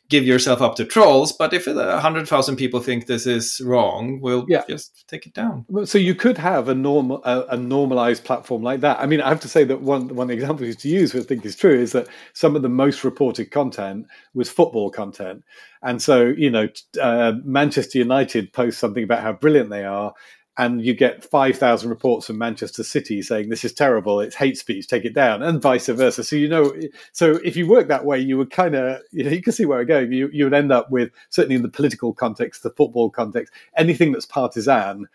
give yourself up to trolls. But if a hundred thousand people think this is wrong, we'll yeah. just take it down. So you could have a normal a, a, normalized platform like that. I mean, I have to say that one one example to use, which I think is true, is that some of the most reported content was football content, and so you know, uh, Manchester United post something about how brilliant they are and you get 5,000 reports from Manchester City saying this is terrible, it's hate speech, take it down, and vice versa. So, you know, so if you work that way, you would kind of, you know, you can see where we're going. You, you would end up with, certainly in the political context, the football context, anything that's partisan,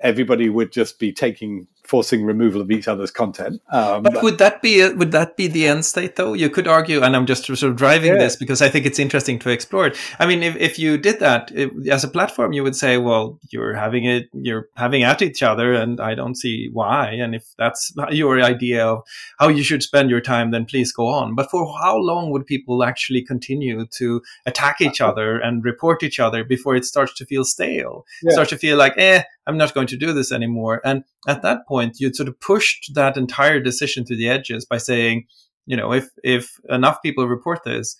everybody would just be taking forcing removal of each other's content. Um, but would that be would that be the end state though? You could argue, and I'm just sort of driving yeah. this because I think it's interesting to explore it. I mean, if, if you did that if, as a platform, you would say, well, you're having it, you're having at each other, and I don't see why. And if that's your idea of how you should spend your time, then please go on. But for how long would people actually continue to attack each other and report each other before it starts to feel stale? Yeah. Starts to feel like, eh, I'm not going to do this anymore. And at that point, you'd sort of pushed that entire decision to the edges by saying, you know, if if enough people report this,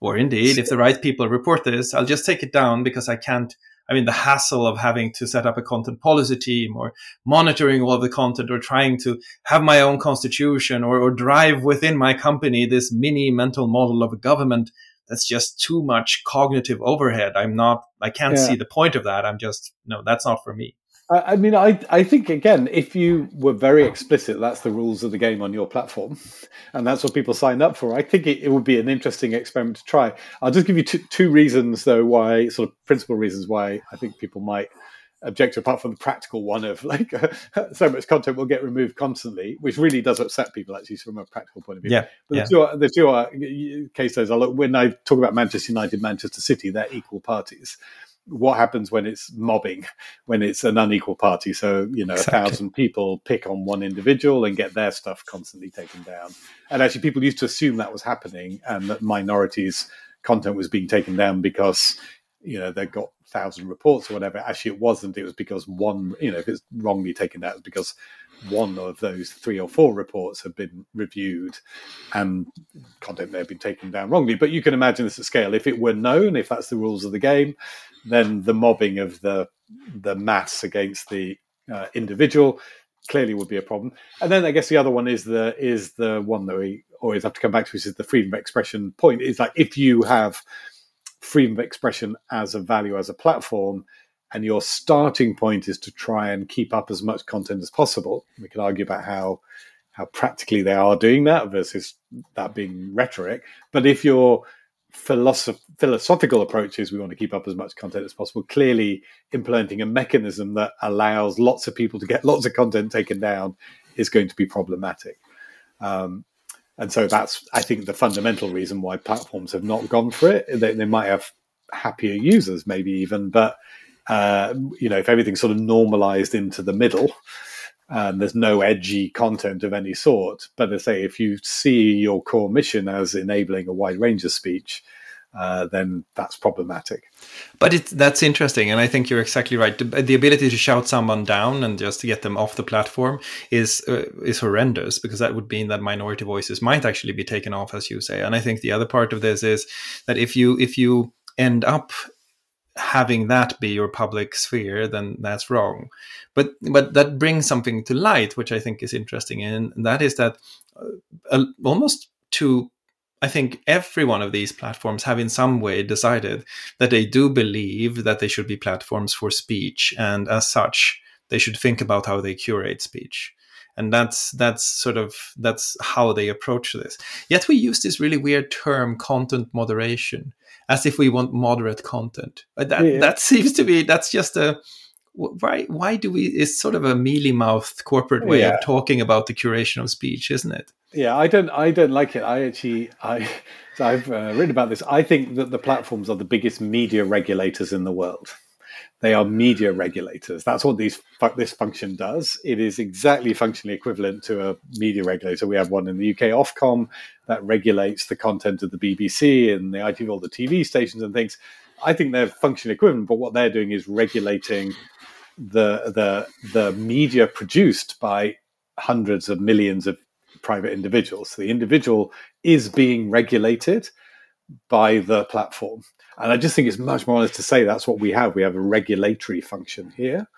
or indeed if the right people report this, I'll just take it down because I can't. I mean, the hassle of having to set up a content policy team or monitoring all of the content or trying to have my own constitution or, or drive within my company this mini mental model of a government that's just too much cognitive overhead. I'm not, I can't yeah. see the point of that. I'm just, no, that's not for me. I mean, I I think again, if you were very explicit, that's the rules of the game on your platform, and that's what people sign up for. I think it, it would be an interesting experiment to try. I'll just give you two, two reasons, though, why sort of principal reasons why I think people might object to, apart from the practical one of like so much content will get removed constantly, which really does upset people actually from a practical point of view. Yeah, but yeah. the two, are, the two are case studies. When I talk about Manchester United, Manchester City, they're equal parties what happens when it's mobbing, when it's an unequal party. So, you know, exactly. a thousand people pick on one individual and get their stuff constantly taken down. And actually, people used to assume that was happening and that minorities' content was being taken down because, you know, they got thousand reports or whatever. Actually, it wasn't. It was because one, you know, if it's wrongly taken down, it's because one of those three or four reports have been reviewed and content may have been taken down wrongly. But you can imagine this at scale. If it were known, if that's the rules of the game, then the mobbing of the the mass against the uh, individual clearly would be a problem. And then I guess the other one is the is the one that we always have to come back to, which is the freedom of expression point. Is like if you have freedom of expression as a value as a platform, and your starting point is to try and keep up as much content as possible. We could argue about how how practically they are doing that versus that being rhetoric. But if your philosoph- philosophical approach is we want to keep up as much content as possible, clearly implementing a mechanism that allows lots of people to get lots of content taken down is going to be problematic. Um, and so that's, I think, the fundamental reason why platforms have not gone for it. They, they might have happier users, maybe even, but uh, you know, if everything's sort of normalized into the middle, and there's no edgy content of any sort. But I say, if you see your core mission as enabling a wide range of speech, uh, then that's problematic. But it, that's interesting, and I think you're exactly right. The, the, ability to shout someone down and just to get them off the platform is uh, is horrendous because that would mean that minority voices might actually be taken off, as you say. And I think the other part of this is that if you if you end up having that be your public sphere, then that's wrong. But but that brings something to light, which I think is interesting, and that is that uh, almost to I think every one of these platforms have in some way decided that they do believe that they should be platforms for speech, and as such, they should think about how they curate speech and that's that's sort of that's how they approach this yet we use this really weird term content moderation as if we want moderate content. But that yeah. that seems to be that's just a why why do we it's sort of a mealy mouthed corporate way yeah. of talking about the curation of speech isn't it yeah i don't i don't like it i actually i i've uh, written about this i think that the platforms are the biggest media regulators in the world they are media regulators. That's what these this function does. It is exactly functionally equivalent to a media regulator. We have one in the UK, Ofcom, that regulates the content of the BBC and the ITV, all the TV stations and things. I think they're functionally equivalent, but what they're doing is regulating the the the media produced by hundreds of millions of private individuals. So the individual is being regulated by the platform. And I just think it's much more honest to say that's what we have. We have a regulatory function here.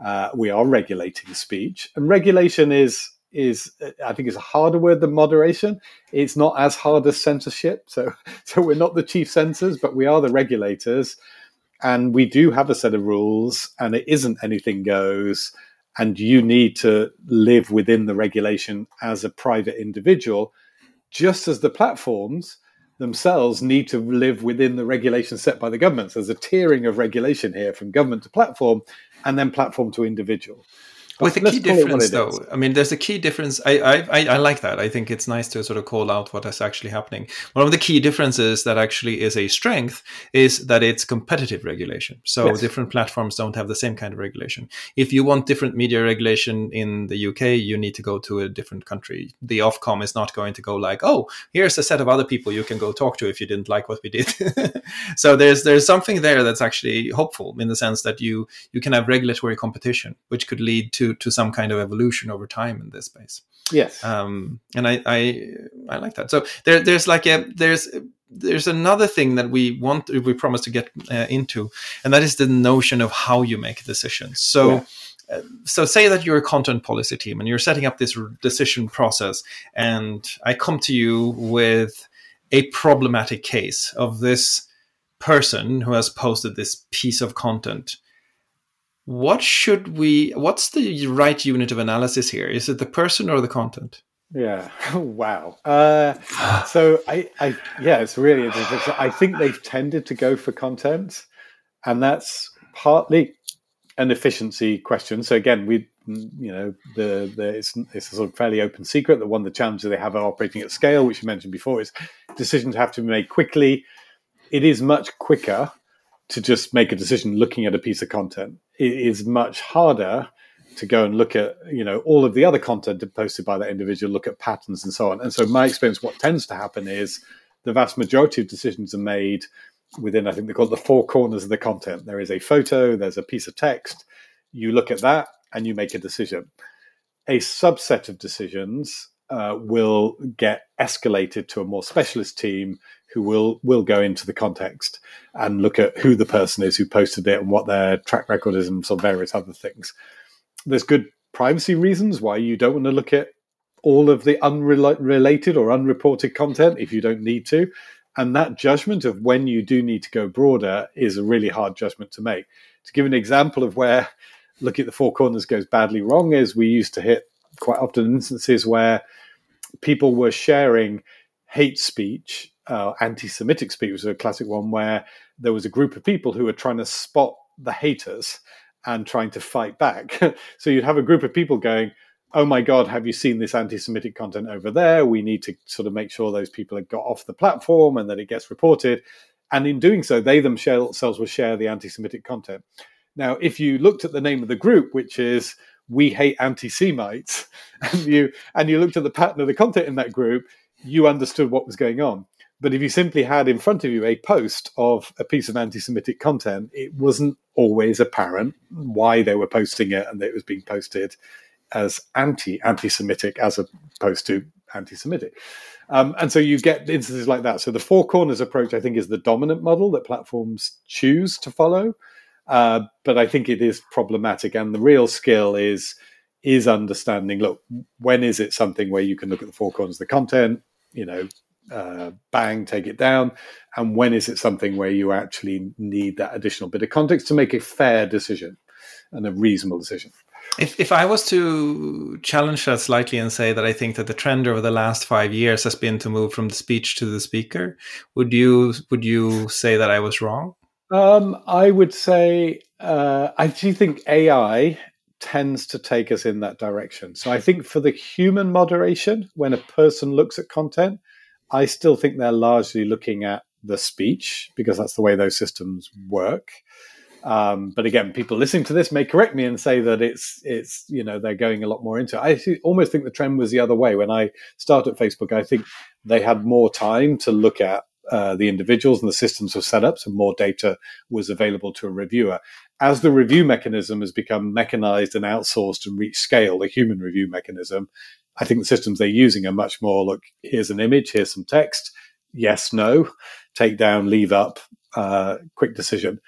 Uh, we are regulating speech, and regulation is is I think is a harder word than moderation. It's not as hard as censorship. So so we're not the chief censors, but we are the regulators. And we do have a set of rules, and it isn't anything goes. And you need to live within the regulation as a private individual, just as the platforms themselves need to live within the regulations set by the government. So there's a tiering of regulation here from government to platform and then platform to individual with a key difference though i mean there's a key difference. I, I i like that. I think it's nice to sort of call out what is actually happening. One of the key differences that actually is a strength is that it's competitive regulation. So yes. different platforms don't have the same kind of regulation. If you want different media regulation in the uk you need to go to a different country. The ofcom is not going to go like oh here's a set of other people you can go talk to if you didn't like what we did. So there's there's something there that's actually hopeful in the sense that you you can have regulatory competition which could lead to to some kind of evolution over time in this space. Yes. Um, and I, I I like that. So there there's like a there's there's another thing that we want we promise to get uh, into, and that is the notion of how you make decisions. So. Yeah. Uh, so say that you're a content policy team and you're setting up this decision process and i come to you with a problematic case of this person who has posted this piece of content what should we what's the right unit of analysis here? Is it the person or the content? Yeah wow. Uh, so I, I yeah it's really interesting. I think they've tended to go for content and that's partly an efficiency question. So again we you know the, the it's, it's a sort of fairly open secret that one of the challenges they have operating at scale which you mentioned before is decisions have to be made quickly. It is much quicker to just make a decision looking at a piece of content. It is much harder to go and look at you know all of the other content posted by that individual, look at patterns and so on. And so, my experience, what tends to happen is the vast majority of decisions are made within, I think they call it the four corners of the content. There is a photo, there's a piece of text. You look at that and you make a decision. A subset of decisions uh, will get escalated to a more specialist team who will will go into the context and look at who the person is who posted it and what their track record is and some various other things. There's good privacy reasons why you don't want to look at all of the unrelated or unreported content if you don't need to. And that judgment of when you do need to go broader is a really hard judgment to make. To give an example of where looking at the four corners goes badly wrong is we used to hit quite often instances where people were sharing hate speech uh, anti-Semitic speech was a classic one where there was a group of people who were trying to spot the haters and trying to fight back. so you'd have a group of people going, "Oh my God, have you seen this anti-Semitic content over there? We need to sort of make sure those people have got off the platform and that it gets reported." And in doing so, they themselves will share the anti-Semitic content. Now, if you looked at the name of the group, which is "We Hate Anti-Semites," and you and you looked at the pattern of the content in that group, you understood what was going on. But if you simply had in front of you a post of a piece of anti Semitic content, it wasn't always apparent why they were posting it and that it was being posted as anti anti Semitic as opposed to anti Semitic. Um, and so you get instances like that. So the four corners approach, I think, is the dominant model that platforms choose to follow. Uh, but I think it is problematic. And the real skill is is understanding look when is it something where you can look at the four corners of the content you know uh, bang, take it down? And when is it something where you actually need that additional bit of context to make a fair decision and a reasonable decision? If, if I was to challenge that slightly and say that I think that the trend over the last five years has been to move from the speech to the speaker, would you would you say that I was wrong? Um, I would say uh, I do think AI tends to take us in that direction. So I think for the human moderation, when a person looks at content, I still think they're largely looking at the speech because that's the way those systems work. Um, but again, people listening to this may correct me and say that it's it's you know they're going a lot more into. It. I almost think the trend was the other way. When I started Facebook, I think they had more time to look at uh, the individuals and the systems were set so more data was available to a reviewer. As the review mechanism has become mechanized and outsourced and reached scale, the human review mechanism, I think the systems they're using are much more look, here's an image, here's some text, yes, no, take down, leave up, uh, quick decision.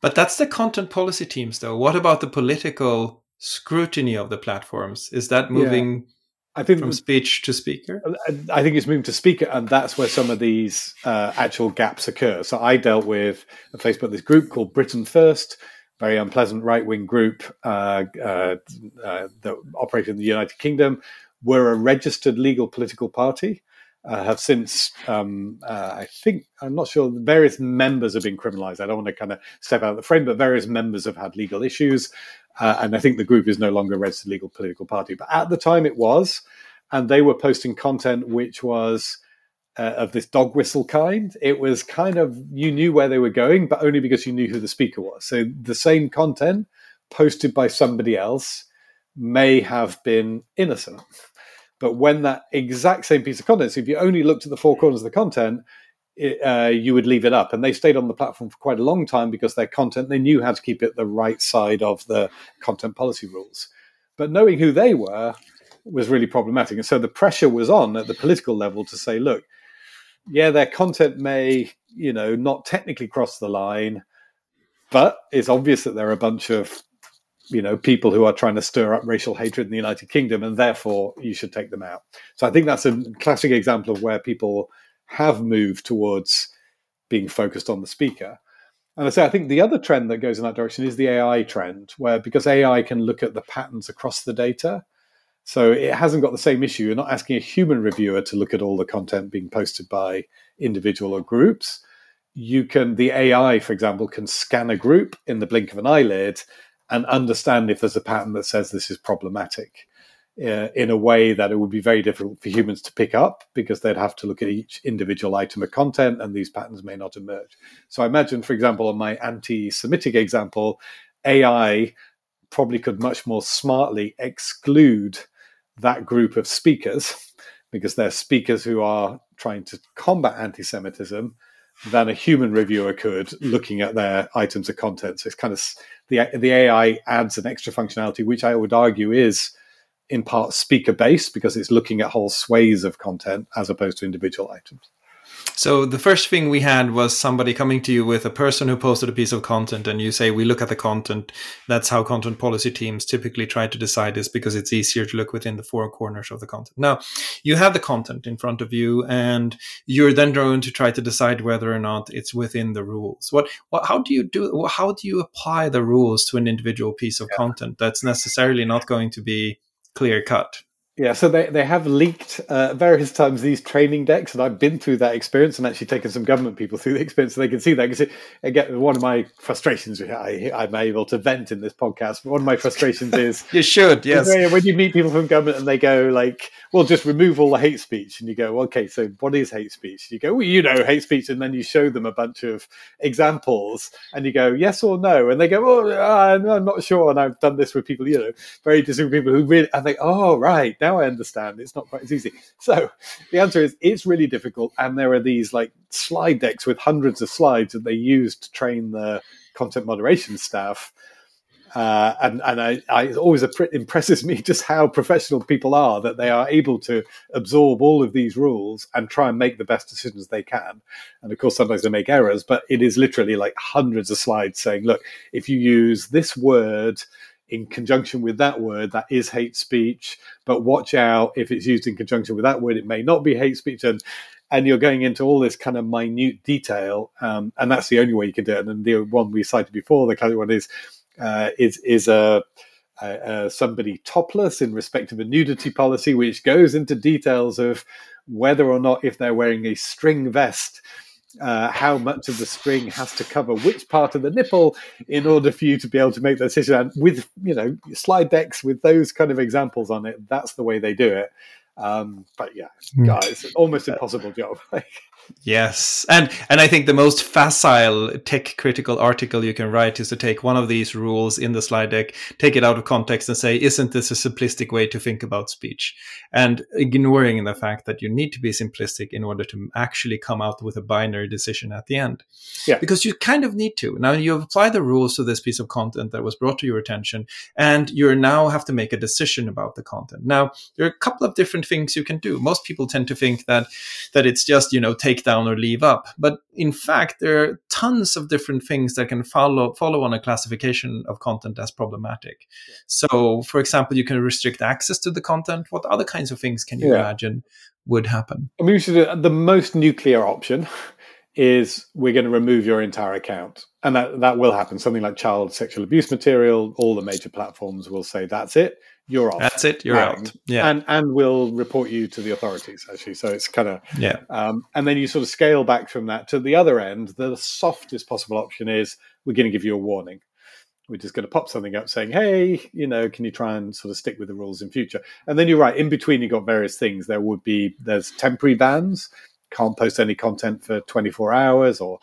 But that's the content policy teams, though. What about the political scrutiny of the platforms? Is that moving? I think from speech to speaker. I think it's moving to speaker, and that's where some of these uh, actual gaps occur. So I dealt with a Facebook this group called Britain First, very unpleasant right wing group uh, uh, uh, that operated in the United Kingdom. Were a registered legal political party. Uh, have since, um, uh, I think, I'm not sure, various members have been criminalized. I don't want to kind of step out of the frame, but various members have had legal issues. Uh, and I think the group is no longer a registered legal political party. But at the time it was, and they were posting content which was uh, of this dog whistle kind. It was kind of, you knew where they were going, but only because you knew who the speaker was. So the same content posted by somebody else may have been innocent. But when that exact same piece of content, so if you only looked at the four corners of the content, it, uh, you would leave it up. And they stayed on the platform for quite a long time because their content, they knew how to keep it the right side of the content policy rules. But knowing who they were was really problematic. And so the pressure was on at the political level to say, look, yeah, their content may, you know, not technically cross the line, but it's obvious that there are a bunch of, you know, people who are trying to stir up racial hatred in the United Kingdom, and therefore you should take them out. So I think that's a classic example of where people have moved towards being focused on the speaker. And I say, I think the other trend that goes in that direction is the AI trend, where because AI can look at the patterns across the data, so it hasn't got the same issue. You're not asking a human reviewer to look at all the content being posted by individual or groups. You can, the AI, for example, can scan a group in the blink of an eyelid and understand if there's a pattern that says this is problematic uh, in a way that it would be very difficult for humans to pick up because they'd have to look at each individual item of content and these patterns may not emerge. So I imagine, for example, on my anti Semitic example, AI probably could much more smartly exclude that group of speakers because they're speakers who are trying to combat anti Semitism than a human reviewer could looking at their items of content. So it's kind of the, the AI adds an extra functionality, which I would argue is in part speaker based because it's looking at whole sways of content as opposed to individual items. So the first thing we had was somebody coming to you with a person who posted a piece of content, and you say, "We look at the content." That's how content policy teams typically try to decide this because it's easier to look within the four corners of the content. Now, you have the content in front of you, and you're then going to try to decide whether or not it's within the rules. What, what how do you do? How do you apply the rules to an individual piece of yeah. content that's necessarily not going to be clear cut. Yeah, so they, they have leaked uh, various times these training decks, and I've been through that experience and actually taken some government people through the experience, so they can see that. Because again, one of my frustrations, I, I'm able to vent in this podcast, but one of my frustrations is you should, yes. When you meet people from government and they go like, "Well, just remove all the hate speech," and you go, "Okay, so what is hate speech?" You go, "Well, you know, hate speech," and then you show them a bunch of examples, and you go, "Yes or no," and they go, "Oh, I'm not sure," and I've done this with people, you know, very different people who really, and they, "Oh, right." Now I understand it's not quite as easy. So the answer is it's really difficult. And there are these like slide decks with hundreds of slides that they use to train the content moderation staff. Uh, and and I, I, it always impresses me just how professional people are that they are able to absorb all of these rules and try and make the best decisions they can. And of course, sometimes they make errors, but it is literally like hundreds of slides saying, look, if you use this word in conjunction with that word, that is hate speech. But watch out if it's used in conjunction with that word, it may not be hate speech. And and you're going into all this kind of minute detail, um, and that's the only way you can do it. And the one we cited before, the kind of one is uh, is is a, a, a somebody topless in respect of a nudity policy, which goes into details of whether or not if they're wearing a string vest uh, how much of the string has to cover which part of the nipple in order for you to be able to make that decision. And with you know slide decks with those kind of examples on it, that's the way they do it. Um, but yeah, hmm. guys, almost impossible job. Yes, and and I think the most facile tech critical article you can write is to take one of these rules in the slide deck, take it out of context, and say, "Isn't this a simplistic way to think about speech?" And ignoring the fact that you need to be simplistic in order to actually come out with a binary decision at the end. Yeah, because you kind of need to. Now you apply the rules to this piece of content that was brought to your attention, and you now have to make a decision about the content. Now there are a couple of different things you can do. Most people tend to think that that it's just you know take down or leave up. But in fact, there are tons of different things that can follow follow on a classification of content as problematic. Yeah. So, for example, you can restrict access to the content. What other kinds of things can you yeah. imagine would happen? I mean, should, uh, the most nuclear option is we're going to remove your entire account. And that, that will happen. Something like child sexual abuse material, all the major platforms will say, that's it, you're off. That's it, you're and, out. Yeah. And, and we'll report you to the authorities, actually. So it's kind of, yeah. Um, and then you sort of scale back from that to the other end. The softest possible option is we're going to give you a warning. We're just going to pop something up saying, hey, you know, can you try and sort of stick with the rules in future? And then you're right, in between, you've got various things. There would be, there's temporary bans can't post any content for 24 hours, or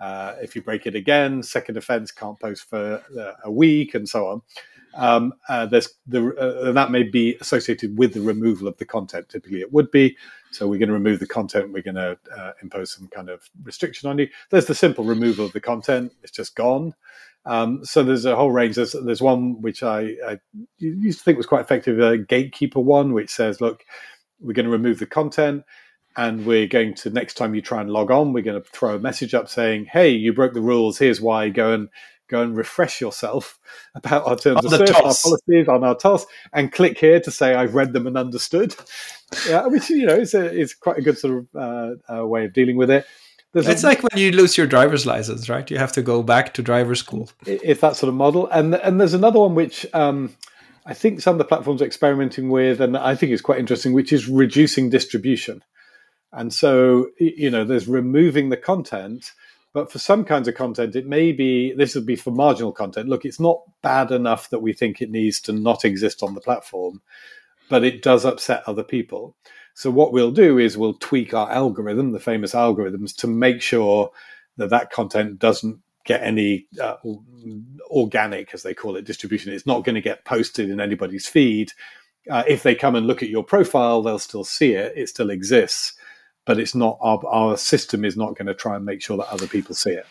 uh, if you break it again, second offense can't post for uh, a week, and so on. Um, uh, there's the, uh, that may be associated with the removal of the content. Typically, it would be. So we're going to remove the content. We're going to uh, impose some kind of restriction on you. There's the simple removal of the content. It's just gone. Um, so there's a whole range. There's, there's one which I, I, used to think was quite effective, a gatekeeper one, which says, look, we're going to remove the content and we're going to next time you try and log on, we're going to throw a message up saying, "Hey, you broke the rules. Here's why. Go and go and refresh yourself about our terms on of service, our policies, on our TOS, and click here to say I've read them and understood." yeah, which you know is a, is quite a good sort of uh, uh, way of dealing with it. There's it's a, like when you lose your driver's license, right? You have to go back to driver's school. It's that sort of model, and and there's another one which. Um, I think some of the platforms are experimenting with, and I think it's quite interesting, which is reducing distribution. And so, you know, there's removing the content. But for some kinds of content, it may be this would be for marginal content. Look, it's not bad enough that we think it needs to not exist on the platform, but it does upset other people. So what we'll do is we'll tweak our algorithm, the famous algorithms, to make sure that that content doesn't get any uh, organic, as they call it, distribution. It's not going to get posted in anybody's feed. Uh, if they come and look at your profile, they'll still see it. It still exists but it's not our, our system is not going to try and make sure that other people see it.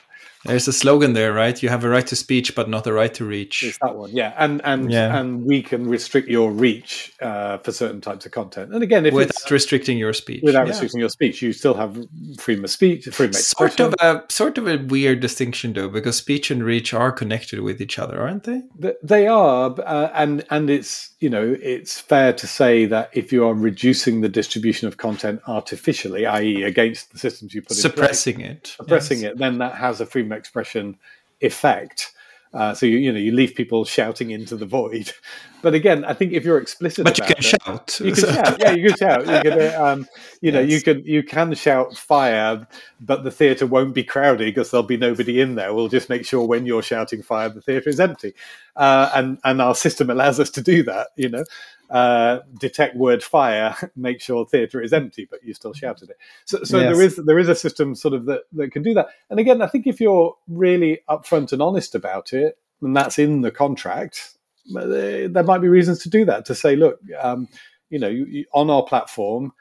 There's a slogan there, right? You have a right to speech, but not a right to reach. It's that one, yeah. And and yeah. and we can restrict your reach uh, for certain types of content. And again, if without restricting your speech, without yeah. restricting your speech, you still have freedom of speech, freedom of. Sort of a sort of a weird distinction, though, because speech and reach are connected with each other, aren't they? They are, uh, and and it's you know it's fair to say that if you are reducing the distribution of content artificially, i.e., against the systems you put suppressing in place, it, suppressing yes. it, then that has a freedom expression effect. Uh, so you you know you leave people shouting into the void, but again, I think if you're explicit, but you can it, shout. You can shout. Yeah, you can shout. You can, uh, um, you know, you can you can shout fire, but the theatre won't be crowded because there'll be nobody in there. We'll just make sure when you're shouting fire, the theatre is empty, uh, and and our system allows us to do that. You know, uh, detect word fire, make sure theatre is empty, but you still shouted it. So, so yes. there is there is a system sort of that, that can do that. And again, I think if you're really upfront and honest about it, and that's in the contract, there might be reasons to do that. To say, look, um, you know, you, on our platform,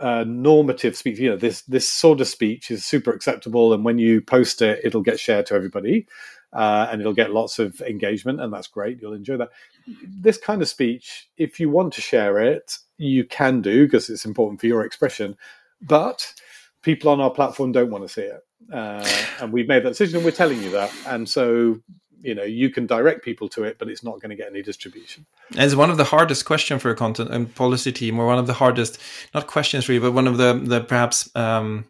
uh, normative speech, you know, this this sort of speech is super acceptable, and when you post it, it'll get shared to everybody uh, and it'll get lots of engagement, and that's great. You'll enjoy that. This kind of speech, if you want to share it, you can do because it's important for your expression. But people on our platform don't want to see it, uh, and we've made that decision, and we're telling you that. And so you know you can direct people to it but it's not going to get any distribution it's one of the hardest questions for a content and policy team or one of the hardest not questions really but one of the the perhaps um,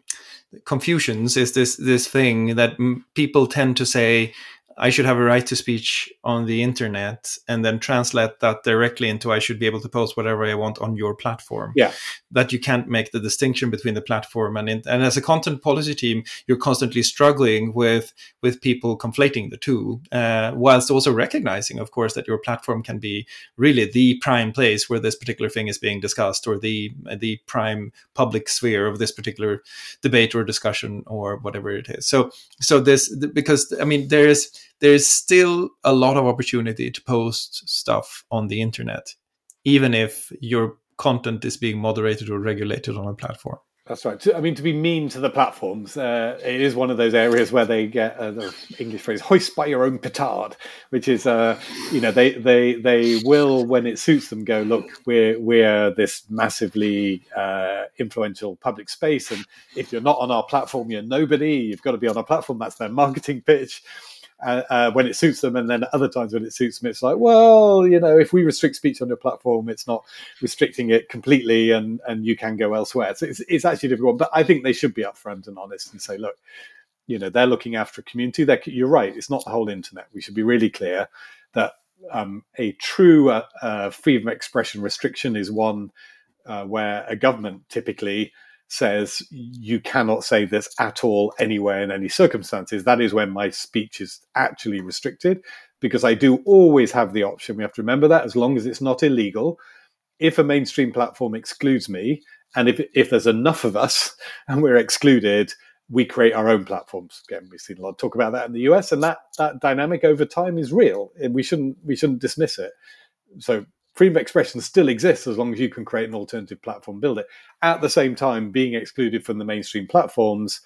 confusions is this this thing that people tend to say I should have a right to speech on the internet and then translate that directly into I should be able to post whatever I want on your platform. Yeah. That you can't make the distinction between the platform and in, and as a content policy team, you're constantly struggling with with people conflating the two, uh, whilst also recognizing, of course, that your platform can be really the prime place where this particular thing is being discussed or the the prime public sphere of this particular debate or discussion or whatever it is. So so this because I mean there is there's still a lot of opportunity to post stuff on the internet, even if your content is being moderated or regulated on a platform. That's right. I mean, to be mean to the platforms, uh, it is one of those areas where they get uh, the English phrase "hoist by your own petard," which is, uh, you know, they they they will when it suits them go, look, we're we're this massively uh, influential public space, and if you're not on our platform, you're nobody. You've got to be on our platform. That's their marketing pitch uh, when it suits them, and then other times when it suits them, it's like, well, you know, if we restrict speech on your platform, it's not restricting it completely, and and you can go elsewhere. So it's it's actually difficult, but I think they should be upfront and honest and say, look, you know, they're looking after a community. They're, you're right; it's not the whole internet. We should be really clear that um, a true uh, uh freedom of expression restriction is one uh, where a government typically says you cannot say this at all anywhere in any circumstances, that is when my speech is actually restricted because I do always have the option. We have to remember that as long as it's not illegal. If a mainstream platform excludes me, and if, if there's enough of us and we're excluded, we create our own platforms. Again, we've seen a lot of talk about that in the US, and that that dynamic over time is real. We shouldn't we shouldn't dismiss it. So freedom of expression still exists as long as you can create an alternative platform, build it. At the same time, being excluded from the mainstream platforms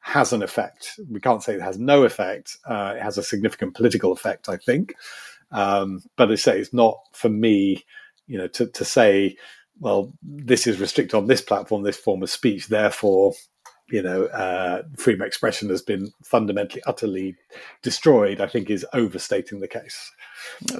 has an effect. We can't say it has no effect. Uh, it has a significant political effect, I think. Um, but I say it's not for me, you know, to, to say, well, this is restricted on this platform, this form of speech, therefore you know, uh, freedom of expression has been fundamentally, utterly destroyed, I think is overstating the case.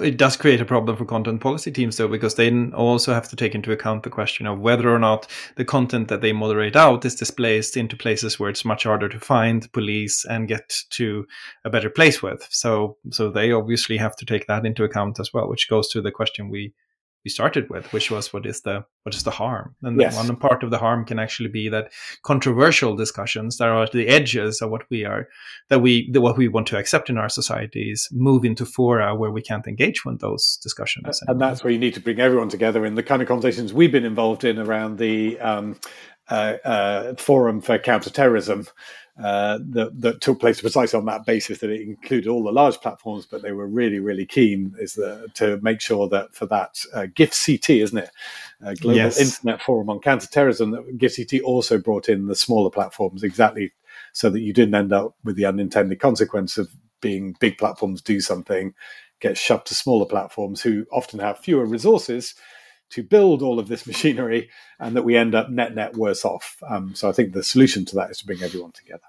It does create a problem for content policy teams, though, because they also have to take into account the question of whether or not the content that they moderate out is displaced into places where it's much harder to find, police, and get to a better place with. So, so they obviously have to take that into account as well, which goes to the question we we started with, which was what is the what is the harm? And yes. one part of the harm can actually be that controversial discussions that are at the edges of what we are that we that what we want to accept in our societies move into fora where we can't engage with those discussions. And that's where you need to bring everyone together in the kind of conversations we've been involved in around the um, uh, uh, forum for counterterrorism uh, that, that took place precisely on that basis that it included all the large platforms, but they were really, really keen is the, to make sure that for that uh, GIFCT, isn't it, uh, Global yes. Internet Forum on Counterterrorism, that GIFCT also brought in the smaller platforms exactly so that you didn't end up with the unintended consequence of being big platforms do something, get shoved to smaller platforms who often have fewer resources to build all of this machinery and that we end up net net worse off. Um, so I think the solution to that is to bring everyone together.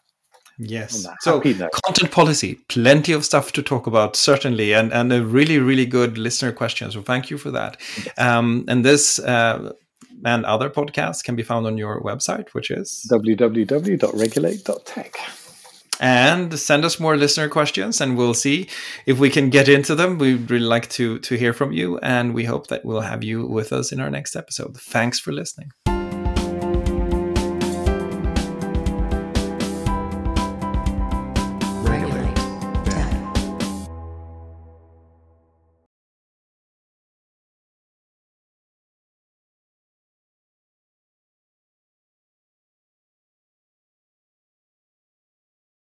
Yes. So content policy, plenty of stuff to talk about, certainly, and and a really really good listener question. So thank you for that. Um, and this. Uh, and other podcasts can be found on your website, which is www.regulate.tech and send us more listener questions and we'll see if we can get into them. We'd really like to to hear from you and we hope that we'll have you with us in our next episode. Thanks for listening.